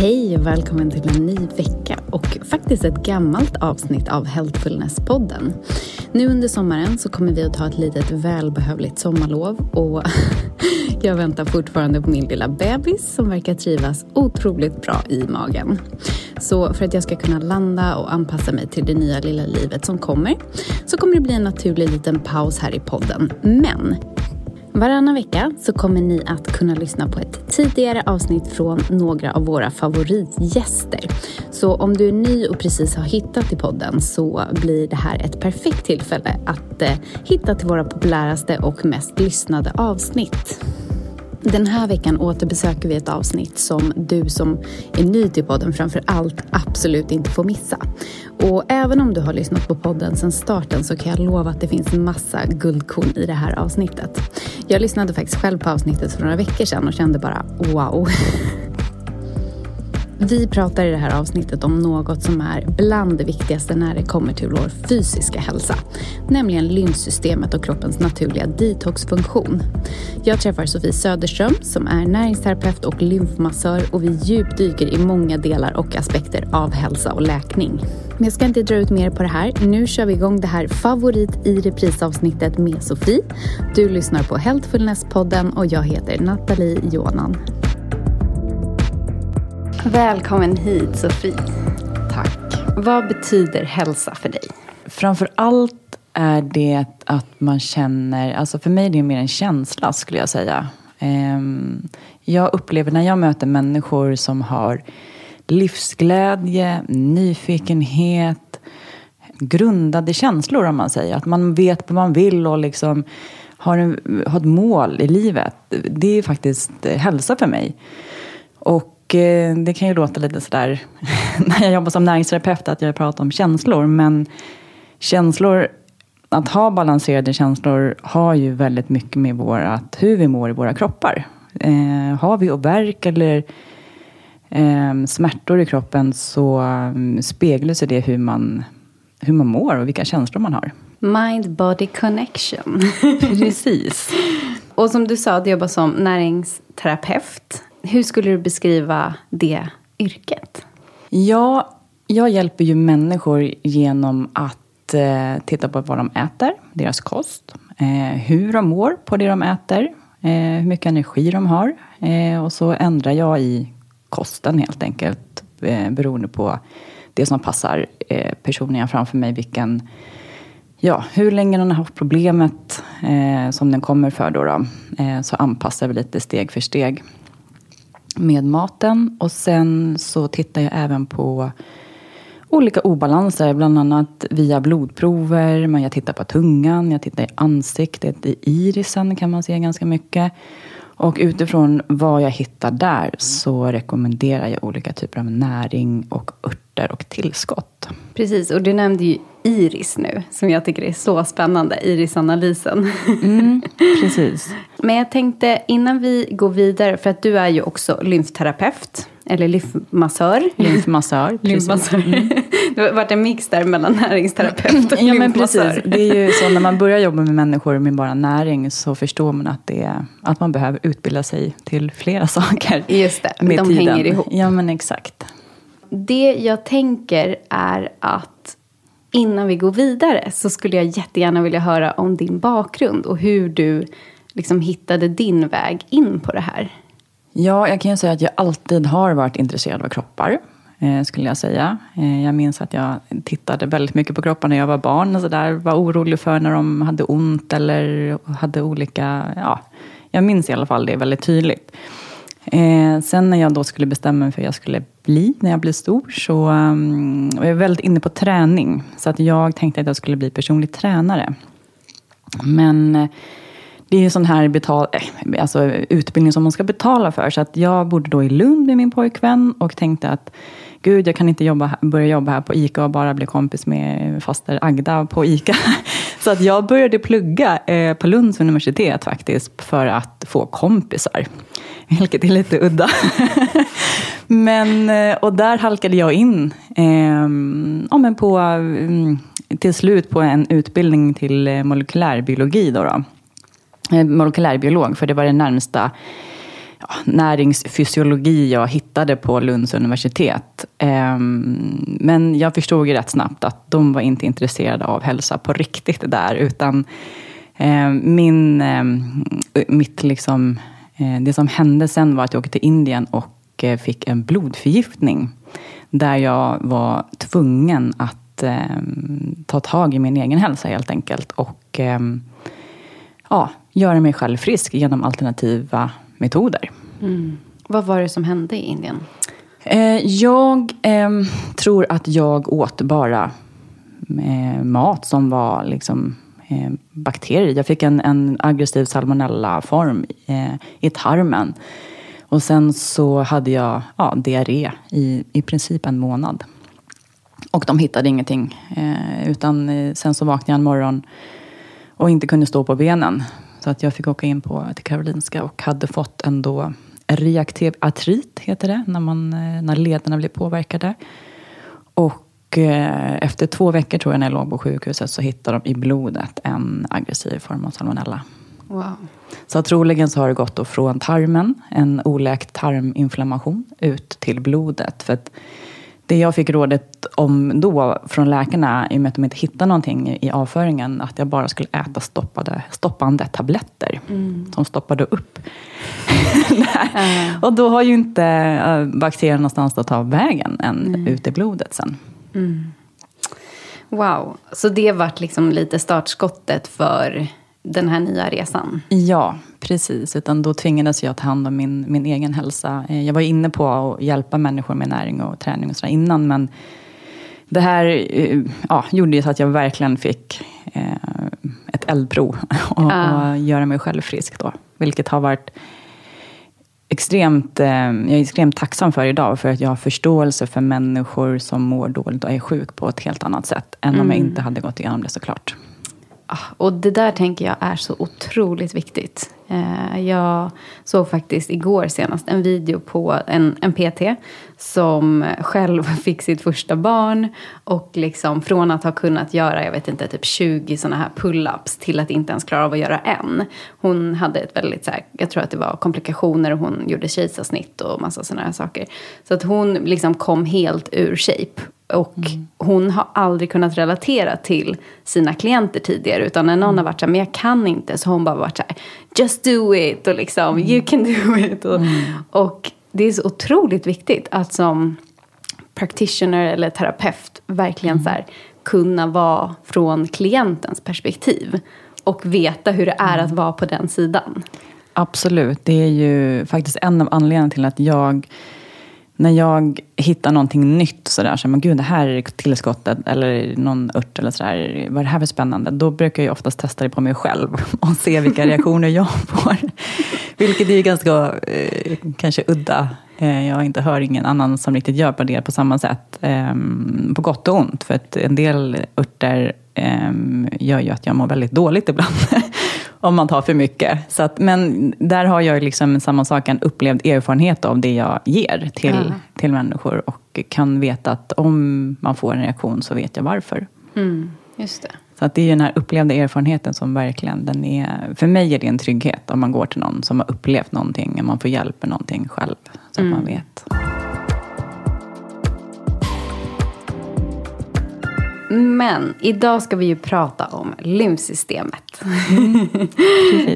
Hej och välkommen till en ny vecka och faktiskt ett gammalt avsnitt av Healthfulness-podden. Nu under sommaren så kommer vi att ta ett litet välbehövligt sommarlov och jag väntar fortfarande på min lilla bebis som verkar trivas otroligt bra i magen. Så för att jag ska kunna landa och anpassa mig till det nya lilla livet som kommer så kommer det bli en naturlig liten paus här i podden. Men Varannan vecka så kommer ni att kunna lyssna på ett tidigare avsnitt från några av våra favoritgäster. Så om du är ny och precis har hittat till podden så blir det här ett perfekt tillfälle att eh, hitta till våra populäraste och mest lyssnade avsnitt. Den här veckan återbesöker vi ett avsnitt som du som är ny till podden framför allt absolut inte får missa. Och även om du har lyssnat på podden sedan starten så kan jag lova att det finns massa guldkorn i det här avsnittet. Jag lyssnade faktiskt själv på avsnittet för några veckor sedan och kände bara wow. Vi pratar i det här avsnittet om något som är bland det viktigaste när det kommer till vår fysiska hälsa. Nämligen lymfsystemet och kroppens naturliga detoxfunktion. Jag träffar Sofie Söderström som är näringsterapeut och lymfmassör och vi djupdyker i många delar och aspekter av hälsa och läkning. Men jag ska inte dra ut mer på det här. Nu kör vi igång det här favorit i reprisavsnittet med Sofie. Du lyssnar på Healthfulness-podden och jag heter Nathalie Jonan. Välkommen hit Sofie. Tack. Vad betyder hälsa för dig? Framför allt är det att man känner, alltså för mig är det mer en känsla skulle jag säga. Ehm, jag upplever när jag möter människor som har livsglädje, nyfikenhet, grundade känslor om man säger. Att man vet vad man vill och liksom har, en, har ett mål i livet. Det är faktiskt hälsa för mig. Och och eh, det kan ju låta lite sådär när jag jobbar som näringsterapeut att jag pratar om känslor. Men känslor, att ha balanserade känslor har ju väldigt mycket med vårat, hur vi mår i våra kroppar. Eh, har vi värk eller eh, smärtor i kroppen så um, speglar sig det hur man, hur man mår och vilka känslor man har. Mind-body connection. Precis. och som du sa, du jobbar som näringsterapeut. Hur skulle du beskriva det yrket? Ja, jag hjälper ju människor genom att eh, titta på vad de äter, deras kost, eh, hur de mår på det de äter, eh, hur mycket energi de har. Eh, och så ändrar jag i kosten helt enkelt eh, beroende på det som passar eh, personen jag framför mig, vilken Ja, hur länge den har haft problemet eh, som den kommer för då, då eh, så anpassar vi lite steg för steg med maten. Och sen så tittar jag även på olika obalanser, bland annat via blodprover. Men jag tittar på tungan, jag tittar i ansiktet, i irisen kan man se ganska mycket. Och utifrån vad jag hittar där så rekommenderar jag olika typer av näring och örter och tillskott. Precis, och du nämnde ju iris nu, som jag tycker är så spännande, irisanalysen. Mm, precis. Men jag tänkte innan vi går vidare, för att du är ju också lymfterapeut, eller lymfmassör. Lymfmassör, lymfmassör. Mm. Det har varit en mix där mellan näringsterapeut och ja, men precis. Det är ju så när man börjar jobba med människor med bara näring så förstår man att, det är, att man behöver utbilda sig till flera saker. Just det, med de tiden. hänger ihop. Ja, men exakt. Det jag tänker är att innan vi går vidare så skulle jag jättegärna vilja höra om din bakgrund och hur du liksom hittade din väg in på det här? Ja, jag kan ju säga att jag alltid har varit intresserad av kroppar. Eh, skulle jag säga. Eh, jag minns att jag tittade väldigt mycket på kroppar när jag var barn. Och så där, var orolig för när de hade ont eller hade olika... Ja, jag minns i alla fall det väldigt tydligt. Eh, sen när jag då skulle bestämma mig för hur jag skulle bli när jag blev stor så um, var jag väldigt inne på träning. Så att jag tänkte att jag skulle bli personlig tränare. Men eh, det är ju sån här betal, eh, alltså utbildning som man ska betala för. Så att jag bodde då i Lund med min pojkvän och tänkte att gud, jag kan inte jobba, börja jobba här på ICA och bara bli kompis med faster Agda på ICA. Så att jag började plugga eh, på Lunds universitet faktiskt för att få kompisar. Vilket är lite udda. men, eh, och där halkade jag in eh, men på, mm, till slut på en utbildning till eh, molekylärbiologi. Då, då. Molekylärbiolog, för det var det närmsta näringsfysiologi jag hittade på Lunds universitet. Ehm, men jag förstod ju rätt snabbt att de var inte intresserade av hälsa på riktigt där, utan ehm, min, ehm, mitt liksom, eh, det som hände sen var att jag åkte till Indien och eh, fick en blodförgiftning. Där jag var tvungen att ta tag i min egen hälsa helt enkelt. Och ja, göra mig själv frisk genom alternativa metoder. Mm. Vad var det som hände i Indien? Eh, jag eh, tror att jag åt bara eh, mat som var liksom, eh, bakterier. Jag fick en, en aggressiv salmonellaform eh, i tarmen. Och sen så hade jag ja, diarré i, i princip en månad. Och de hittade ingenting. Utan sen så vaknade jag en morgon och inte kunde stå på benen. Så att jag fick åka in på, till Karolinska och hade fått en då reaktiv artrit, heter det, när, man, eh, när lederna blir påverkade. Och eh, efter två veckor tror jag när jag låg på sjukhuset så hittade de i blodet en aggressiv form av salmonella. Wow. Så troligen så har det gått då från tarmen, en oläkt tarminflammation, ut till blodet. För att det jag fick rådet om då från läkarna, i och med att de inte hittade någonting i avföringen, att jag bara skulle äta stoppade, stoppande tabletter mm. som stoppade upp. mm. Och då har ju inte äh, bakterien någonstans att ta vägen än mm. ut i blodet sen. Mm. Wow, så det vart liksom lite startskottet för den här nya resan? Ja, precis. Utan då tvingades jag ta hand om min, min egen hälsa. Eh, jag var inne på att hjälpa människor med näring och träning och sådär innan. Men det här eh, ja, gjorde ju så att jag verkligen fick eh, ett eldprov och, ja. och, göra mig själv frisk då. Vilket har varit extremt, eh, jag är extremt tacksam för idag. För att jag har förståelse för människor som mår dåligt och är sjuk på ett helt annat sätt. Än mm. om jag mm. inte hade gått igenom det såklart. Ah, och det där tänker jag är så otroligt viktigt. Eh, jag såg faktiskt igår senast en video på en, en PT som själv fick sitt första barn och liksom från att ha kunnat göra, jag vet inte, typ 20 sådana här pull-ups till att inte ens klara av att göra en. Hon hade ett väldigt, så här, jag tror att det var komplikationer och hon gjorde kejsarsnitt och massa sådana här saker. Så att hon liksom kom helt ur shape och mm. hon har aldrig kunnat relatera till sina klienter tidigare. Utan när någon mm. har varit så här, men jag kan inte. Så har hon bara varit så här, just do it. Och liksom, mm. you can do it. Och, mm. och det är så otroligt viktigt att som practitioner eller terapeut verkligen mm. så här, kunna vara från klientens perspektiv. Och veta hur det är att vara på den sidan. Absolut. Det är ju faktiskt en av anledningarna till att jag när jag hittar någonting nytt, sådär, så men gud det här är tillskottet eller någon ört eller sådär, vad är det här för spännande? Då brukar jag oftast testa det på mig själv och se vilka reaktioner jag får. Vilket är ganska eh, kanske udda. Eh, jag inte hör ingen annan som riktigt gör på det på samma sätt. Eh, på gott och ont, för att en del örter ehm, gör ju att jag mår väldigt dåligt ibland om man tar för mycket. Så att, men där har jag liksom samma sak, en upplevd erfarenhet av det jag ger till, ja. till människor. Och kan veta att om man får en reaktion så vet jag varför. Mm, just det. Så att det är den här upplevda erfarenheten som verkligen, den är, för mig är det en trygghet om man går till någon som har upplevt någonting, och man får hjälp med någonting själv. Så mm. att man vet. Men idag ska vi ju prata om lymfsystemet.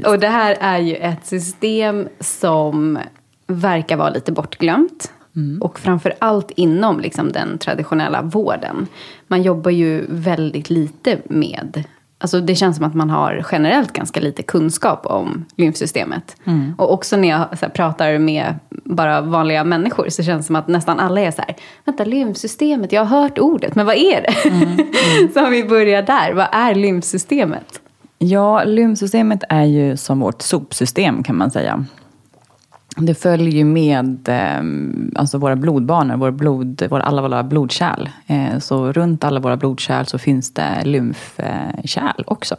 och det här är ju ett system som verkar vara lite bortglömt. Mm. Och framför allt inom liksom, den traditionella vården. Man jobbar ju väldigt lite med Alltså det känns som att man har generellt ganska lite kunskap om lymfsystemet. Mm. Och också när jag här, pratar med bara vanliga människor så känns det som att nästan alla är så här, vänta lymfsystemet, jag har hört ordet, men vad är det? Mm. Mm. så om vi börjar där, vad är lymfsystemet? Ja, lymfsystemet är ju som vårt sopsystem kan man säga. Det följer ju med eh, alltså våra blodbanor, vår blod, våra, alla våra blodkärl. Eh, så runt alla våra blodkärl så finns det lymfkärl också.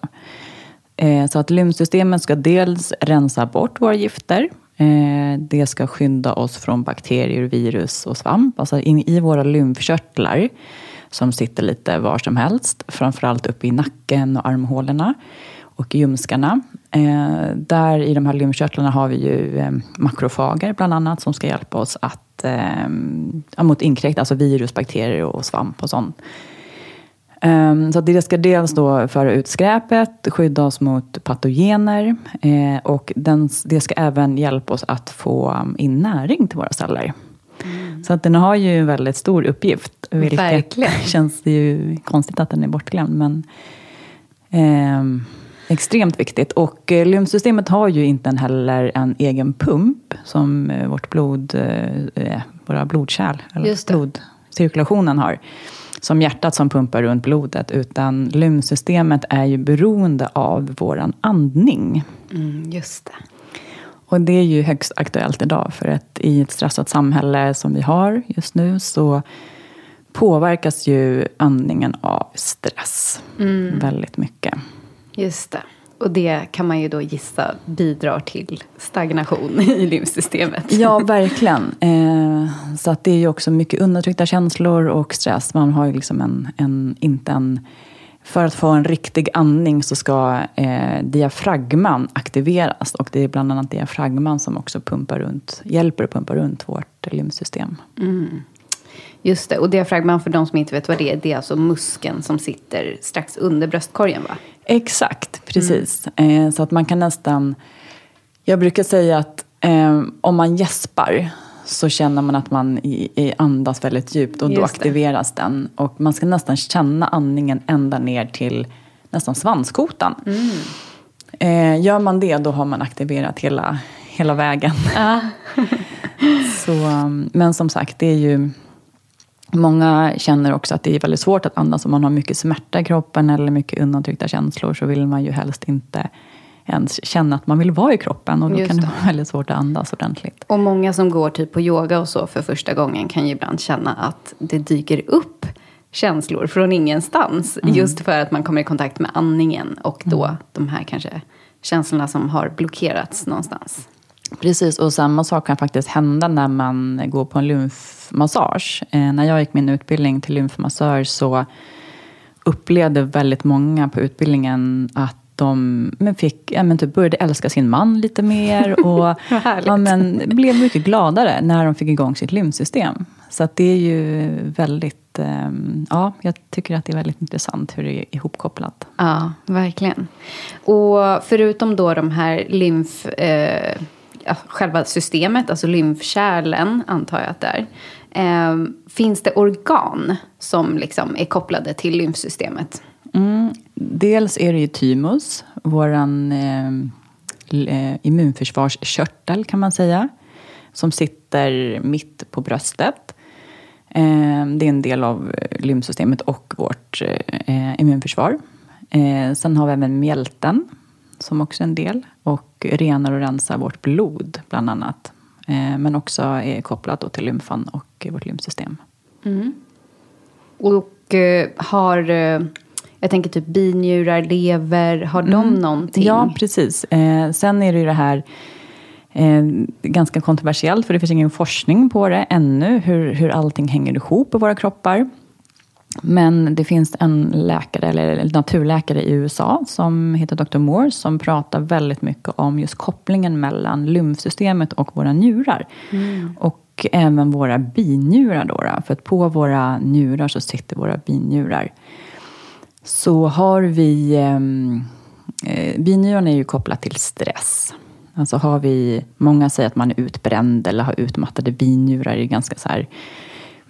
Eh, så att lymfsystemet ska dels rensa bort våra gifter. Eh, det ska skynda oss från bakterier, virus och svamp. Alltså in, i våra lymfkörtlar som sitter lite var som helst. Framförallt uppe i nacken och armhålorna och ljumskarna. Eh, där i de här lymfkörtlarna har vi ju eh, makrofager bland annat som ska hjälpa oss att, eh, mot inkräkt, alltså virus, bakterier och svamp och sånt. Eh, så det ska dels då föra ut skräpet, skydda oss mot patogener eh, och den, det ska även hjälpa oss att få in näring till våra celler. Mm. Så att den har ju en väldigt stor uppgift. Vilket Verkligen. känns det ju konstigt att den är bortglömd. Men, eh, Extremt viktigt. Och eh, lymfsystemet har ju inte heller en egen pump som eh, vårt blod, eh, våra blodkärl, eller blodcirkulationen har. Som hjärtat som pumpar runt blodet. Utan lymfsystemet är ju beroende av vår andning. Mm, just det. Och det är ju högst aktuellt idag. För att i ett stressat samhälle som vi har just nu så påverkas ju andningen av stress mm. väldigt mycket. Just det. Och det kan man ju då gissa bidrar till stagnation i lymfsystemet. Ja, verkligen. Eh, så att det är ju också mycket undertryckta känslor och stress. Man har ju liksom en, en, inte en... För att få en riktig andning så ska eh, diafragman aktiveras. Och det är bland annat diafragman som också pumpar runt, hjälper att pumpa runt vårt lymfsystem. Mm. Just det, och diafragman för de som inte vet vad det är, det är alltså muskeln som sitter strax under bröstkorgen va? Exakt, precis. Mm. Eh, så att man kan nästan... Jag brukar säga att eh, om man gäspar så känner man att man i, i andas väldigt djupt och då aktiveras den. Och man ska nästan känna andningen ända ner till nästan svanskotan. Mm. Eh, gör man det, då har man aktiverat hela, hela vägen. Ah. så, men som sagt, det är ju Många känner också att det är väldigt svårt att andas om man har mycket smärta i kroppen eller mycket undantryckta känslor så vill man ju helst inte ens känna att man vill vara i kroppen och då Just kan det vara väldigt svårt att andas ordentligt. Och många som går typ på yoga och så för första gången kan ju ibland känna att det dyker upp känslor från ingenstans. Mm. Just för att man kommer i kontakt med andningen och då mm. de här kanske känslorna som har blockerats någonstans. Precis, och samma sak kan faktiskt hända när man går på en lymfmassage. Eh, när jag gick min utbildning till lymfmassör så upplevde väldigt många på utbildningen att de men fick, ja, men typ började älska sin man lite mer och ja, men, blev mycket gladare när de fick igång sitt lymfsystem. Så det är ju väldigt, eh, ja, jag tycker att det är väldigt intressant hur det är ihopkopplat. Ja, verkligen. Och förutom då de här lymf... Eh, själva systemet, alltså lymfkärlen antar jag att det är. Eh, finns det organ som liksom är kopplade till lymfsystemet? Mm, dels är det ju thymus, vår ehm, eh, immunförsvarskörtel kan man säga. Som sitter mitt på bröstet. Eh, det är en del av eh, lymfsystemet och vårt eh, eh immunförsvar. Eh, sen har vi även mjälten som också är en del. Och renar och rensar vårt blod, bland annat. Eh, men också är kopplat till lymfan och vårt lymfsystem. Mm. Och eh, har, eh, jag tänker typ binjurar, lever, har de mm. någonting? Ja, precis. sen är det ju det här ganska kontroversiellt, för det finns ingen forskning på det ännu, hur, hur allting hänger ihop i våra kroppar. Men det finns en läkare, eller naturläkare i USA som heter Dr. Moore som pratar väldigt mycket om just kopplingen mellan lymfsystemet och våra njurar. Mm. Och även våra binjurar. Då, för att på våra njurar så sitter våra binjurar. så har vi... ehm, Eh, binjuran är ju kopplat till stress. Alltså har vi, många säger att man är utbränd eller har utmattade binjurar. Det är ganska så här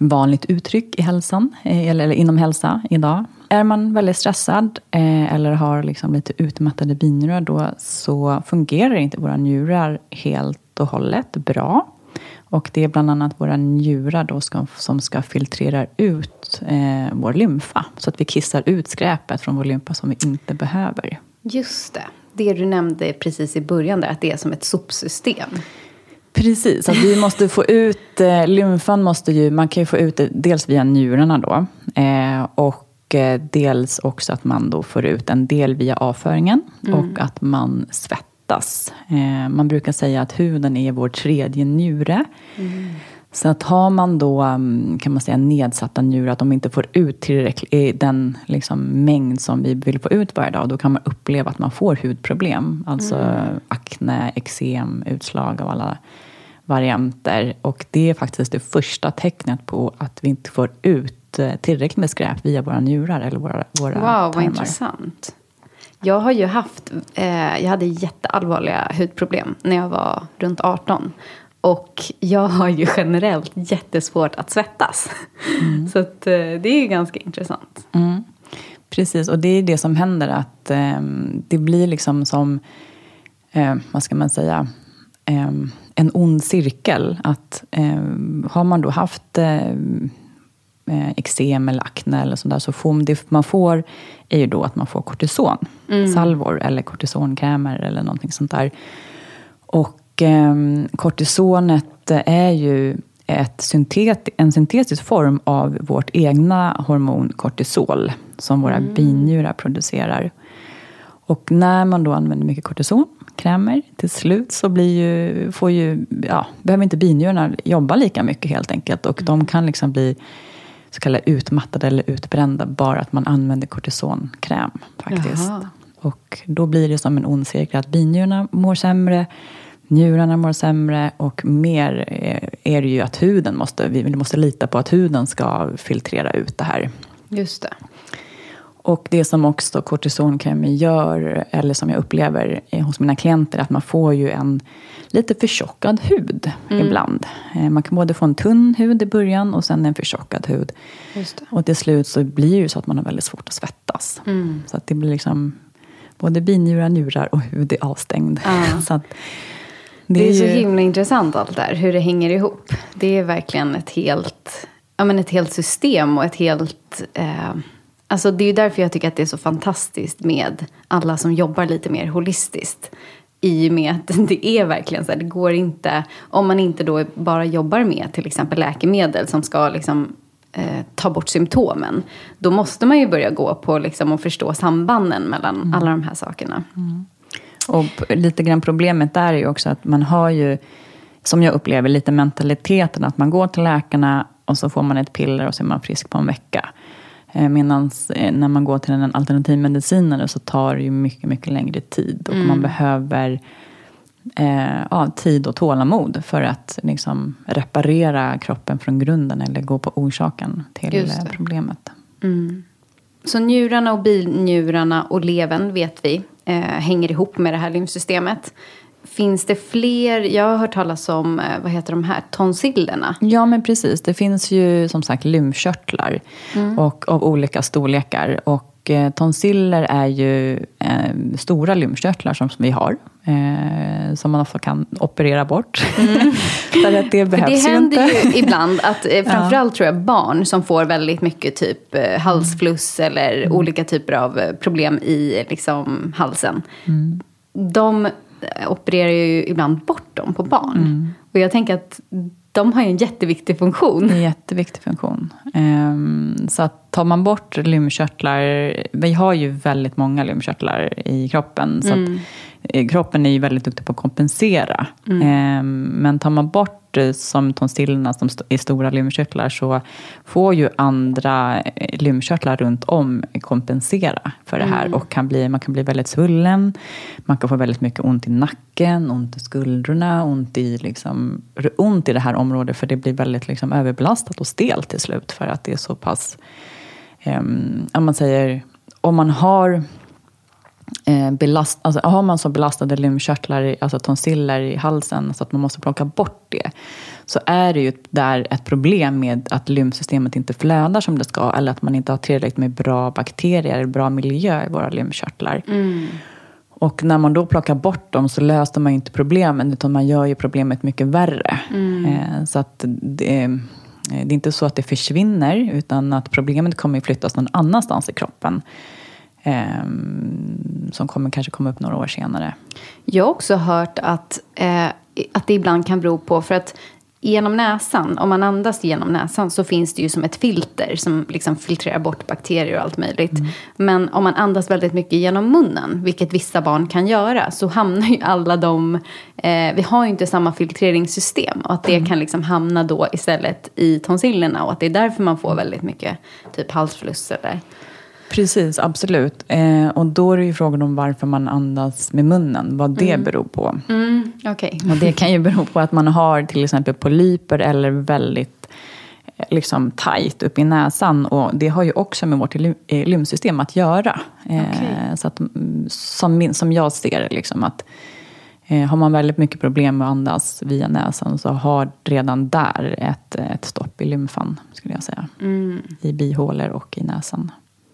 vanligt uttryck i hälsan, eh, eller, eller inom hälsa idag. Är man väldigt stressad eh, eller har liksom lite utmattade binjurar då så fungerar inte våra njurar helt och hållet bra. Och det är bland annat våra njurar då ska, som ska filtrera ut eh, vår lymfa. Så att vi kissar ut skräpet från vår lymfa som vi inte behöver. Just det. Det du nämnde precis i början där, att det är som ett sopsystem. Precis, att vi måste få ut, eh, lymfan måste ju, man kan ju få ut det dels via njurarna då. Eh, och eh, dels också att man då får ut en del via avföringen. Och att man svettas. Eh, man brukar säga att huden är vår tredje njure. Så att har man då, mm, kan man säga, nedsatta njurar, att de inte får ut tillräckligt, den liksom, mängd som vi vill få ut varje dag, då kan man uppleva att man får hudproblem. Alltså akne, eksem, utslag av alla varianter. Och det är faktiskt det första tecknet på att vi inte får ut eh, tillräckligt med skräp via våra njurar eller våra, våra Wow, vad tarmar. intressant. Jag har ju haft, eh, jag hade jätteallvarliga hudproblem när jag var runt 18. Och jag har ju generellt jättesvårt att svettas. Så att, eh, det är ju ganska intressant. Mm. Precis, och det är det som händer att eh, det blir liksom som, eh, vad ska man säga, eh, en ond cirkel. Att eh, har man då haft eh, eh, eksem eller akne eller sånt där, så får man, det man får är ju då att man får kortison. Salvor eller kortisonkrämer eller någonting sånt där. Och eh, kortisonet är ju ett syntet, en syntetisk form av vårt egna hormon kortisol som våra binjurar producerar. Och när man då använder mycket kortison, krämer, till slut så blir ju, får ju, ja, behöver inte binjurarna jobba lika mycket helt enkelt. Och de kan liksom bli så kallade utmattade eller utbrända bara att man använder kortisonkräm faktiskt. Jaha. Och då blir det som en ond cirkel att binjurarna mår sämre, njurarna mår sämre och mer eh, är det ju att huden måste, vi måste lita på att huden ska filtrera ut det här. Just det. Och det som också kortisonkrämer gör, eller som jag upplever hos mina klienter, att man får ju en lite förtjockad hud ibland. Eh, Man kan både få en tunn hud i början och sen en förtjockad hud. Och till slut så blir det så att man har väldigt svårt att svettas. Så att det blir liksom både binjurar, njurar och hud är avstängd. Ja. så att Det är, så ju- himla intressant allt där, hur det hänger ihop. Det är verkligen ett helt, ja, men ett helt system och ett helt... Eh, alltså det är ju därför jag tycker att det är så fantastiskt med alla som jobbar lite mer holistiskt. I och med att det är verkligen så här, det går inte, om man inte då bara jobbar med till exempel läkemedel som ska liksom eh, ta bort symptomen. Då måste man ju börja gå på liksom att förstå sambanden mellan alla de här sakerna. Och lite grann problemet där är ju också att man har ju, som jag upplever, lite mentaliteten att man går till läkarna och så får man ett piller och så är man frisk på en vecka. Medan när man går till en alternativmedicinare så tar det ju mycket, mycket längre tid. Och man behöver eh, ja, tid och tålamod för att liksom, reparera kroppen från grunden eller gå på orsaken till eh, problemet. Så njurarna och binjurarna och levern vet vi eh, hänger ihop med det här lymfsystemet. Finns det fler? Jag har hört talas om, eh, vad heter de här, tonsillerna. Ja, men precis. Det finns ju som sagt lymfkörtlar och, av olika storlekar. Och eh, tonsiller är ju eh, stora lymfkörtlar som vi har. Eh, som man ofta kan operera bort. För att det behövs det ju händer inte. ju ibland att eh, framförallt tror jag barn som får väldigt mycket typ eh, halsfluss eller olika typer av eh, problem i liksom, halsen. De eh, opererar ju ibland bort dem på barn. Och jag tänker att de har ju en jätteviktig funktion. En jätteviktig funktion. Ehm, så att tar man bort lymfkörtlar, vi har ju väldigt många lymfkörtlar i kroppen. Så eh, kroppen är ju väldigt duktig på att kompensera. Ehm, men tar man bort eh, som tonsillerna som är stora lymfkörtlar så får ju andra eh, lymfkörtlar runt om kompensera för det här. Och kan bli, man kan bli väldigt svullen, man kan få väldigt mycket ont i nacken, ont i skuldrorna, ont i, liksom, ont i det här området för det blir väldigt liksom, överbelastat och stelt till slut för att det är så pass, um, om man säger om man har eh, belast, alltså, har man så belastade lymfkörtlar, alltså tonsiller i halsen, så att man måste plocka bort det, så är det ju där ett problem med att lymfsystemet inte flödar som det ska, eller att man inte har tillräckligt med bra bakterier, bra miljö i våra lymfkörtlar. Mm. Och när man då plockar bort dem så löser man inte problemen, utan man gör ju problemet mycket värre. Mm. Eh, så att det, det, är inte så att det försvinner, utan att problemet kommer flyttas någon annanstans i kroppen. Eh, som kommer kanske komma upp några år senare. Jag har också hört att, eh, att det ibland kan bero på, för att genom näsan, om man andas genom näsan så finns det ju som ett filter som liksom filtrerar bort bakterier och allt möjligt. Mm. Men om man andas väldigt mycket genom munnen, vilket vissa barn kan göra, så hamnar ju alla de... Eh, vi har ju inte samma filtreringssystem och att det mm. kan liksom hamna då istället i tonsillerna och att det är därför man får väldigt mycket typ halsfluss eller Precis, absolut. Eh, och då är det ju frågan om varför man andas med munnen, vad det mm. beror på. Mm, okay. Och det kan ju bero på att man har till exempel polyper eller väldigt eh, liksom tajt upp i näsan. Och det har ju också med vårt eh, lymfsystem att göra. Eh, okay. så att, mm, som, som jag ser det, liksom, att eh, har man väldigt mycket problem med att andas via näsan så har redan där ett, ett stopp i lymfan, skulle jag säga. Mm. I bihålor och i näsan.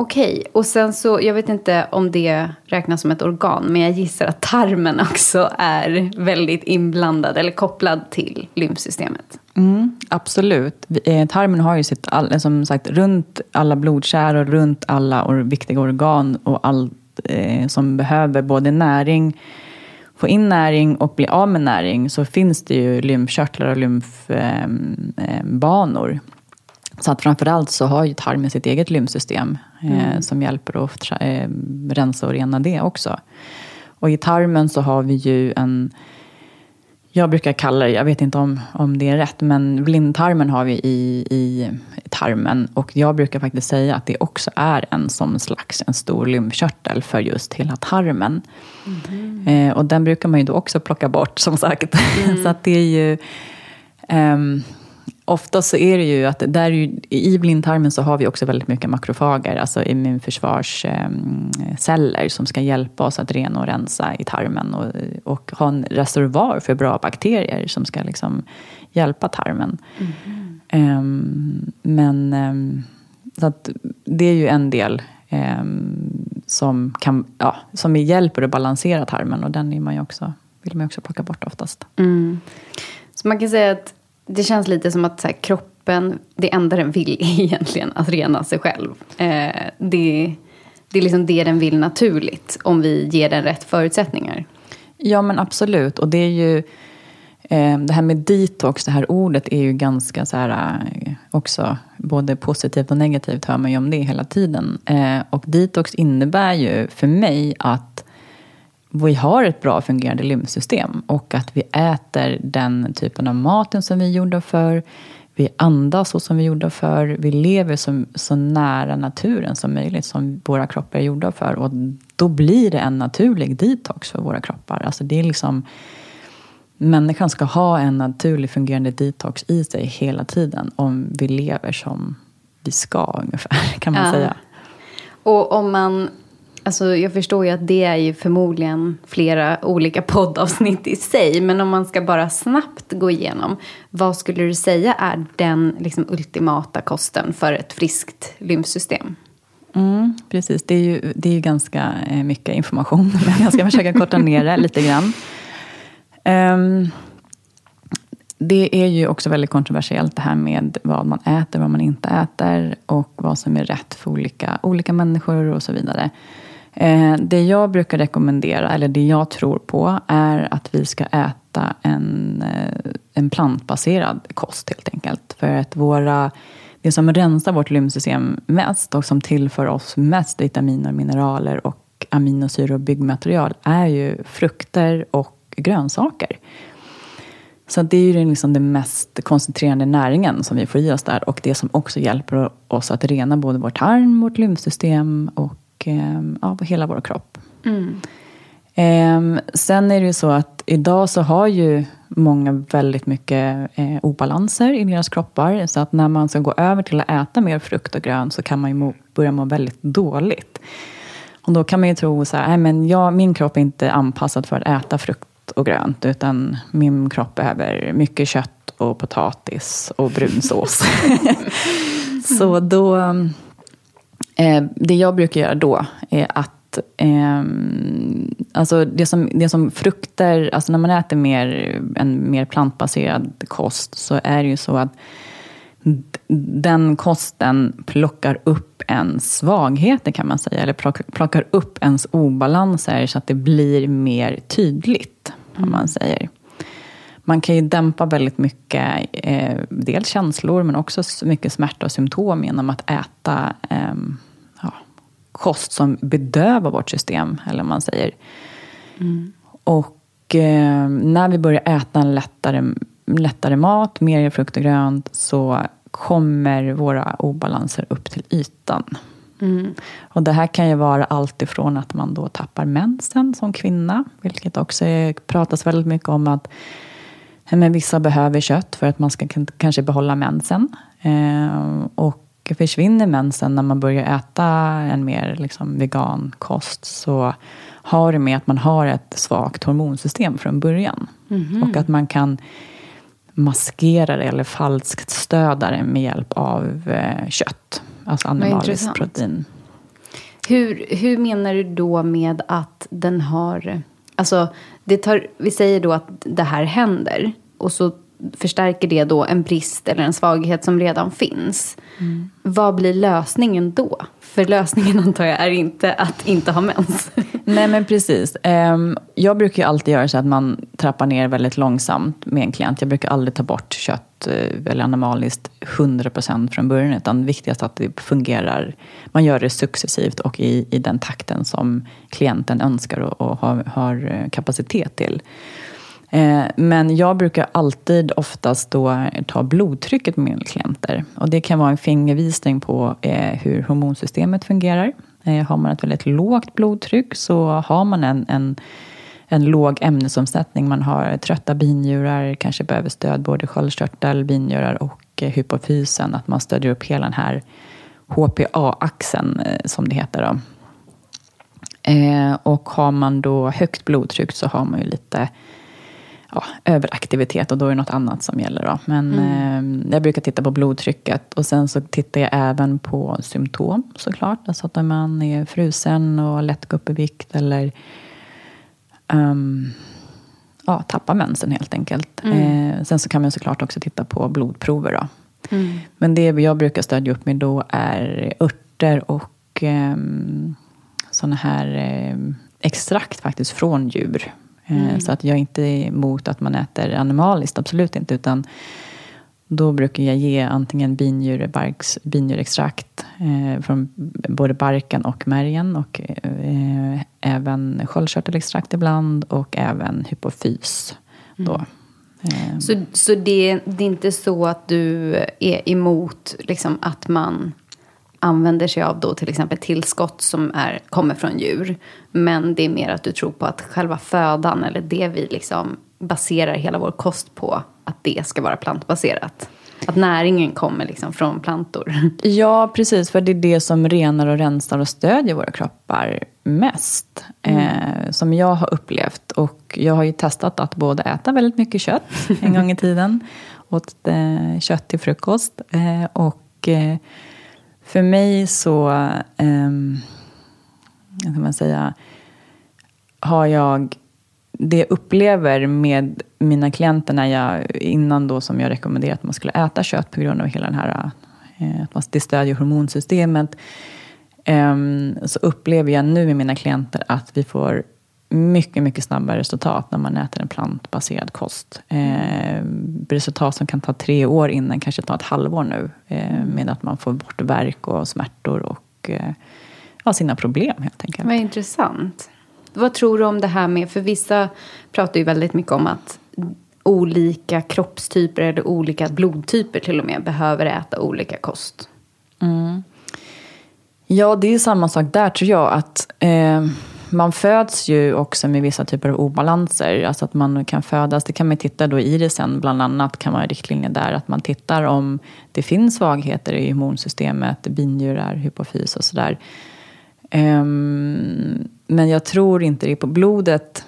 Okej, okay. och sen så, jag vet inte om det räknas som ett organ, men jag gissar att tarmen också är väldigt inblandad eller kopplad till lymfsystemet. Mm, absolut. Eh, tarmen har ju sitt, eh, som sagt, runt alla blodkärl och runt alla viktiga organ och allt eh, som behöver både näring, få in näring och bli av med näring så finns det ju lymfkörtlar och lymfbanor. Eh, eh så att framförallt så har ju tarmen sitt eget lymfsystem eh, mm. som hjälper att eh, rensa och rena det också. Och i tarmen så har vi ju en jag brukar kalla det, jag vet inte om, om det är rätt, men blindtarmen har vi i, i tarmen. Och jag brukar faktiskt säga att det också är en som slags en stor lymfkörtel för just hela tarmen. Mm. Eh, och den brukar man ju då också plocka bort som sagt. Mm. så att det är ju... Um, ofta så är det ju att där ju, i blindtarmen så har vi också väldigt mycket makrofager, alltså immunförsvarsceller um, som ska hjälpa oss att rena och rensa i tarmen och, och ha en reservoar för bra bakterier som ska liksom hjälpa tarmen. Mm. Um, men um, så att det är ju en del som, kan, ja, som hjälper att balansera tarmen och den är man också, vill man ju också plocka bort oftast. Mm. Så man kan säga att det känns lite som att här, kroppen, det enda den vill är egentligen att rena sig själv. Eh, det, det är liksom det den vill naturligt om vi ger den rätt förutsättningar. Ja men absolut. Och det är ju eh, det här med detox, det här ordet är ju ganska så här eh, också både positivt och negativt hör man ju om det hela tiden. Eh, och detox innebär ju för mig att vi har ett bra fungerande lymfsystem och att vi äter den typen av maten som vi är gjorda för. Vi andas så som vi är gjorda för. Vi lever så, så nära naturen som möjligt som våra kroppar är gjorda för. Och då blir det en naturlig detox för våra kroppar. Alltså det är liksom, människan ska ha en naturlig fungerande detox i sig hela tiden om vi lever som vi ska ungefär, kan man ja. säga. Och om man Alltså, jag förstår ju att det är ju förmodligen flera olika poddavsnitt i sig. Men om man ska bara snabbt gå igenom. Vad skulle du säga är den liksom, ultimata kosten för ett friskt lymfsystem? Mm, precis, det är, ju, det är ju ganska eh, mycket information. Men jag ska försöka korta ner det lite grann. Um, det är ju också väldigt kontroversiellt det här med vad man äter, vad man inte äter och vad som är rätt för olika, olika människor och så vidare. Eh, det jag brukar rekommendera, eller det jag tror på, är att vi ska äta en, eh, en plantbaserad kost helt enkelt. För att våra, det som rensar vårt lymfsystem mest och som tillför oss mest vitaminer, mineraler och aminosyror och byggmaterial är ju frukter och grönsaker. Så det är ju liksom den mest koncentrerande näringen som vi får i oss där och det som också hjälper oss att rena både vår tarm, vårt lymfsystem och eh, ja, hela vår kropp. Mm. Eh, sen är det ju så att idag så har ju många väldigt mycket eh, obalanser i deras kroppar. Så att när man ska gå över till att äta mer frukt och grönt så kan man ju må, börja må väldigt dåligt. Och då kan man ju tro så här, men jag, min kropp är inte anpassad för att äta frukt och grönt. Utan min kropp behöver mycket kött och potatis och brunsås. så då... Eh, det jag brukar göra då är att eh, alltså det, som, det som frukter, alltså när man äter mer, en mer plantbaserad kost så är det ju så att den kosten plockar upp ens svagheter kan man säga. Eller plockar upp ens obalanser så att det blir mer tydligt. Om man säger. Man kan ju dämpa väldigt mycket, eh, dels känslor men också mycket smärta och symptom genom att äta eh, kost som bedövar vårt system, eller man säger. Mm. Och eh, när vi börjar äta en lättare, lättare mat, mer frukt och grönt, så kommer våra obalanser upp till ytan. Mm. Och det här kan ju vara allt ifrån att man då tappar mensen som kvinna, vilket också är, pratas väldigt mycket om att men vissa behöver kött för att man ska kanske behålla mensen. Eh, och försvinner mensen när man börjar äta en mer liksom, vegan kost så har det med att man har ett svagt hormonsystem från början. Mm. Och att man kan maskera det eller falskt stöda det med hjälp av eh, kött. Alltså animaliskt protein. Hur, hur menar du då med att den har... Alltså, det tar, vi säger då att det här händer och så förstärker det då en brist eller en svaghet som redan finns. Mm. Vad blir lösningen då? För lösningen antar jag är inte att inte ha mens. Nej men precis. Ehm, jag brukar ju alltid göra så att man trappar ner väldigt långsamt med en klient. Jag brukar aldrig ta bort kött eh, eller animaliskt 100% från början. Utan viktigast att det fungerar. Man gör det successivt och i, i den takten som klienten önskar och, och har, har eh, kapacitet till. Eh, men jag brukar alltid oftast då ta blodtrycket med mina klienter. Och det kan vara en fingervisning på eh, hur hormonsystemet fungerar. Eh, har man ett väldigt lågt blodtryck så har man en, en, en låg ämnesomsättning. Man har trötta binjurar, kanske behöver stöd både sköldkörtel, binjurar och hypofysen. Att man stödjer upp hela den här HPA-axeln som det heter. Då. Och har man då högt blodtryck så har man ju lite ja, överaktivitet och då är det något annat som gäller. Då. Men mm. eh, jag brukar titta på blodtrycket och sen så tittar jag även på symptom såklart. Alltså att man är frusen och lätt går upp i vikt eller um, ja, tappar mensen helt enkelt. Mm. Eh, sen så kan man såklart också titta på blodprover. Då. Mm. Men det jag brukar stödja upp med då är örter och eh, sådana här eh, extrakt faktiskt från djur. Eh, mm. Så att jag är inte emot att man äter animaliskt, absolut inte. Utan då brukar jag ge antingen binjurebarks, binjurextrakt eh, från både barken och märgen. Och eh, även sköldkörtelextrakt ibland och även hypofys. Då. Mm. Eh. Så, så det, det, är inte så att du är emot liksom, att man använder sig av då till exempel tillskott som är, kommer från djur. Men det är mer att du tror på att själva födan eller det vi liksom baserar hela vår kost på, att det ska vara plantbaserat. Att näringen kommer liksom från plantor. Ja, precis. För det är det som renar och rensar och stödjer våra kroppar mest. Mm. Eh, som jag har upplevt. Och jag har ju testat att både äta väldigt mycket kött en gång i tiden. Åt eh, kött till frukost. Eh, och eh, för mig så, eh, kan man säga, har jag det jag upplever med mina klienter när jag, innan då som jag rekommenderar att man skulle äta kött på grund av hela den här, eh, att det stödjer hormonsystemet. eh, så upplever jag nu med mina klienter att vi får mycket, mycket snabbare resultat när man äter en plantbaserad kost. Eh, resultat som kan ta tre år innan kanske tar ett halvår nu. Eh, med att man får bort värk och smärtor och eh, ja, sina problem helt enkelt. Vad intressant. Vad tror du om det här med, för vissa pratar ju väldigt mycket om att olika kroppstyper eller olika blodtyper till och med behöver äta olika kost. Mm. Ja, det är samma sak där tror jag. att eh, man föds ju också med vissa typer av obalanser. Alltså att man kan födas, det kan man titta då i det sen, bland annat kan man ha riktlinjer där. Att man tittar om det finns svagheter i hormonsystemet. binjurar, hypofys och sådär. Um, men jag tror inte det. På blodet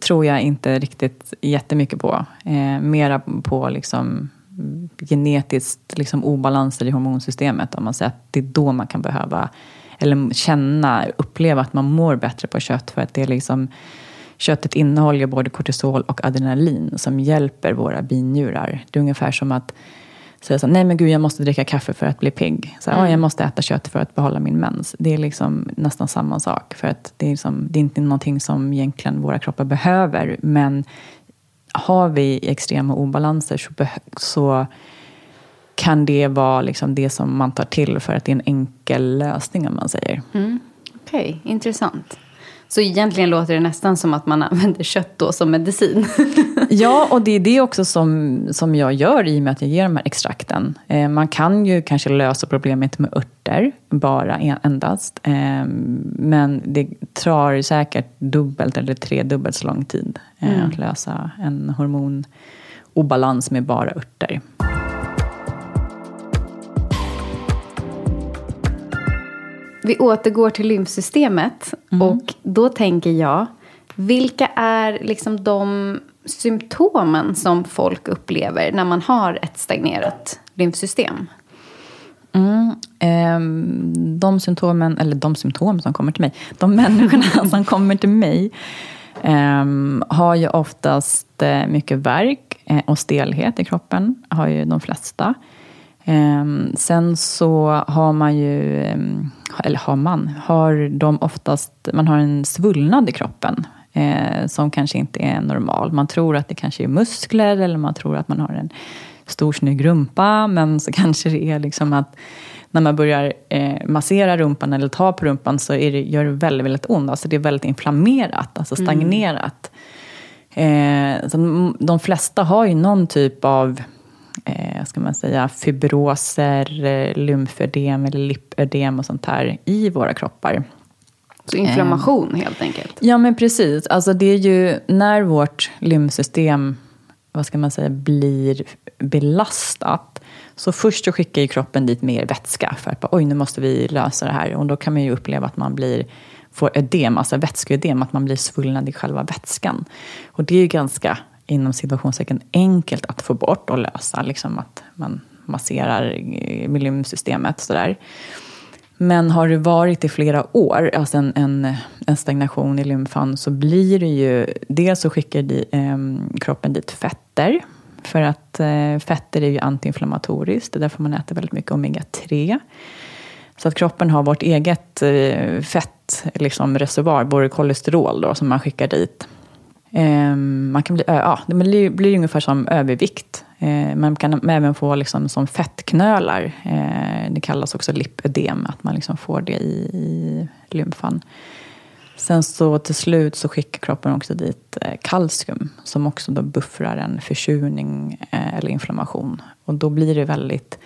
tror jag inte riktigt jättemycket på. Eh, mera på liksom genetiskt liksom obalanser i hormonsystemet. Om man säger att det är då man kan behöva, eller känna, uppleva att man mår bättre på kött. För att det är liksom, köttet innehåller både kortisol och adrenalin som hjälper våra binjurar. Det är ungefär som att säga så nej men gud jag måste dricka kaffe för att bli pigg. Så, mm. jag måste äta kött för att behålla min mens. Det är liksom nästan samma sak. För att det är, liksom, det är inte någonting som egentligen våra kroppar behöver. Men har vi extrema obalanser så, så kan det vara liksom det som man tar till för att det är en enkel lösning om man säger. Mm. Okej, okay, intressant. Så egentligen låter det nästan som att man använder kött då som medicin. ja, och det är det också som, som jag gör i och med att jag ger de här extrakten. Eh, man kan ju kanske lösa problemet med örter, bara endast. Eh, men det tar säkert dubbelt eller tredubbelt så lång tid eh, mm. att lösa en hormonobalans med bara örter. Vi återgår till lymfsystemet mm. och då tänker jag, vilka är liksom de symptomen som folk upplever när man har ett stagnerat lymfsystem? Mm, eh, de symptomen, eller de symptom som kommer till mig, de människorna som kommer till mig eh, har ju oftast eh, mycket värk eh, och stelhet i kroppen, har ju de flesta. Ehm, sen så har man ju, ehm, eller har man, har de oftast, man har en svullnad i kroppen eh, som kanske inte är normal. Man tror att det kanske är muskler eller man tror att man har en stor snygg rumpa men så kanske det är liksom att när man börjar eh, massera rumpan eller ta på rumpan så det, gör det väldigt, väldigt ont. Alltså det är väldigt inflammerat, alltså mm. stagnerat. Mm. Eh, så de flesta har ju någon typ av eh, ska man säga, fibroser, eh, lymfödem eller lipödem och sånt här i våra kroppar. Så inflammation eh, helt enkelt? Ja, men precis. Alltså det är ju när vårt lymfsystem vad ska man säga, blir belastat. Så först så skickar ju kroppen dit mer vätska för att oj, nu måste vi lösa det här. Och då kan man ju uppleva att man blir, får ödem, alltså vätskeödem, att man blir svullnad i själva vätskan. Och det är ju ganska inom situationstecken enkelt att få bort och lösa. Liksom att man masserar eh, miljösystemet sådär. Men har det varit i flera år, alltså en, en, en stagnation i lymfan, så blir det ju... Dels så skickar di, eh, kroppen dit fetter. För att eh, fetter är ju antiinflammatoriskt. Det är därför man äter väldigt mycket omega-3. Så att kroppen har vårt eget eh, fettreservoar, liksom, reservoar, både kolesterol då, som man skickar dit. Ehm, man kan bli, ja, det blir, blir ungefär som övervikt. Ehm, man kan även få liksom som fettknölar. Ehm, det kallas också lipödem, att man liksom får det i, i lymfan. Sen så till slut så skickar kroppen också dit eh, kalcium som också då buffrar en försurning eh, eller inflammation. Och då blir det väldigt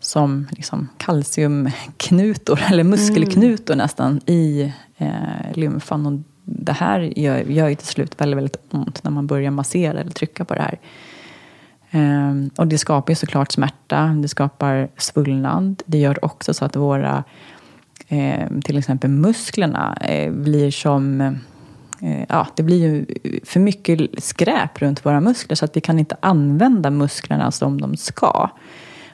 som liksom kalciumknutor, eller muskelknutor mm. nästan, i eh, lymfan. Och det här gör, gör ju till slut väldigt, väldigt ont när man börjar massera eller trycka på det här. Um, och det skapar ju såklart smärta, det skapar svullnad. Det gör också så att våra, eh, till exempel musklerna, eh, blir som... Eh, ja, det blir ju för mycket skräp runt våra muskler så att vi kan inte använda musklerna som de ska.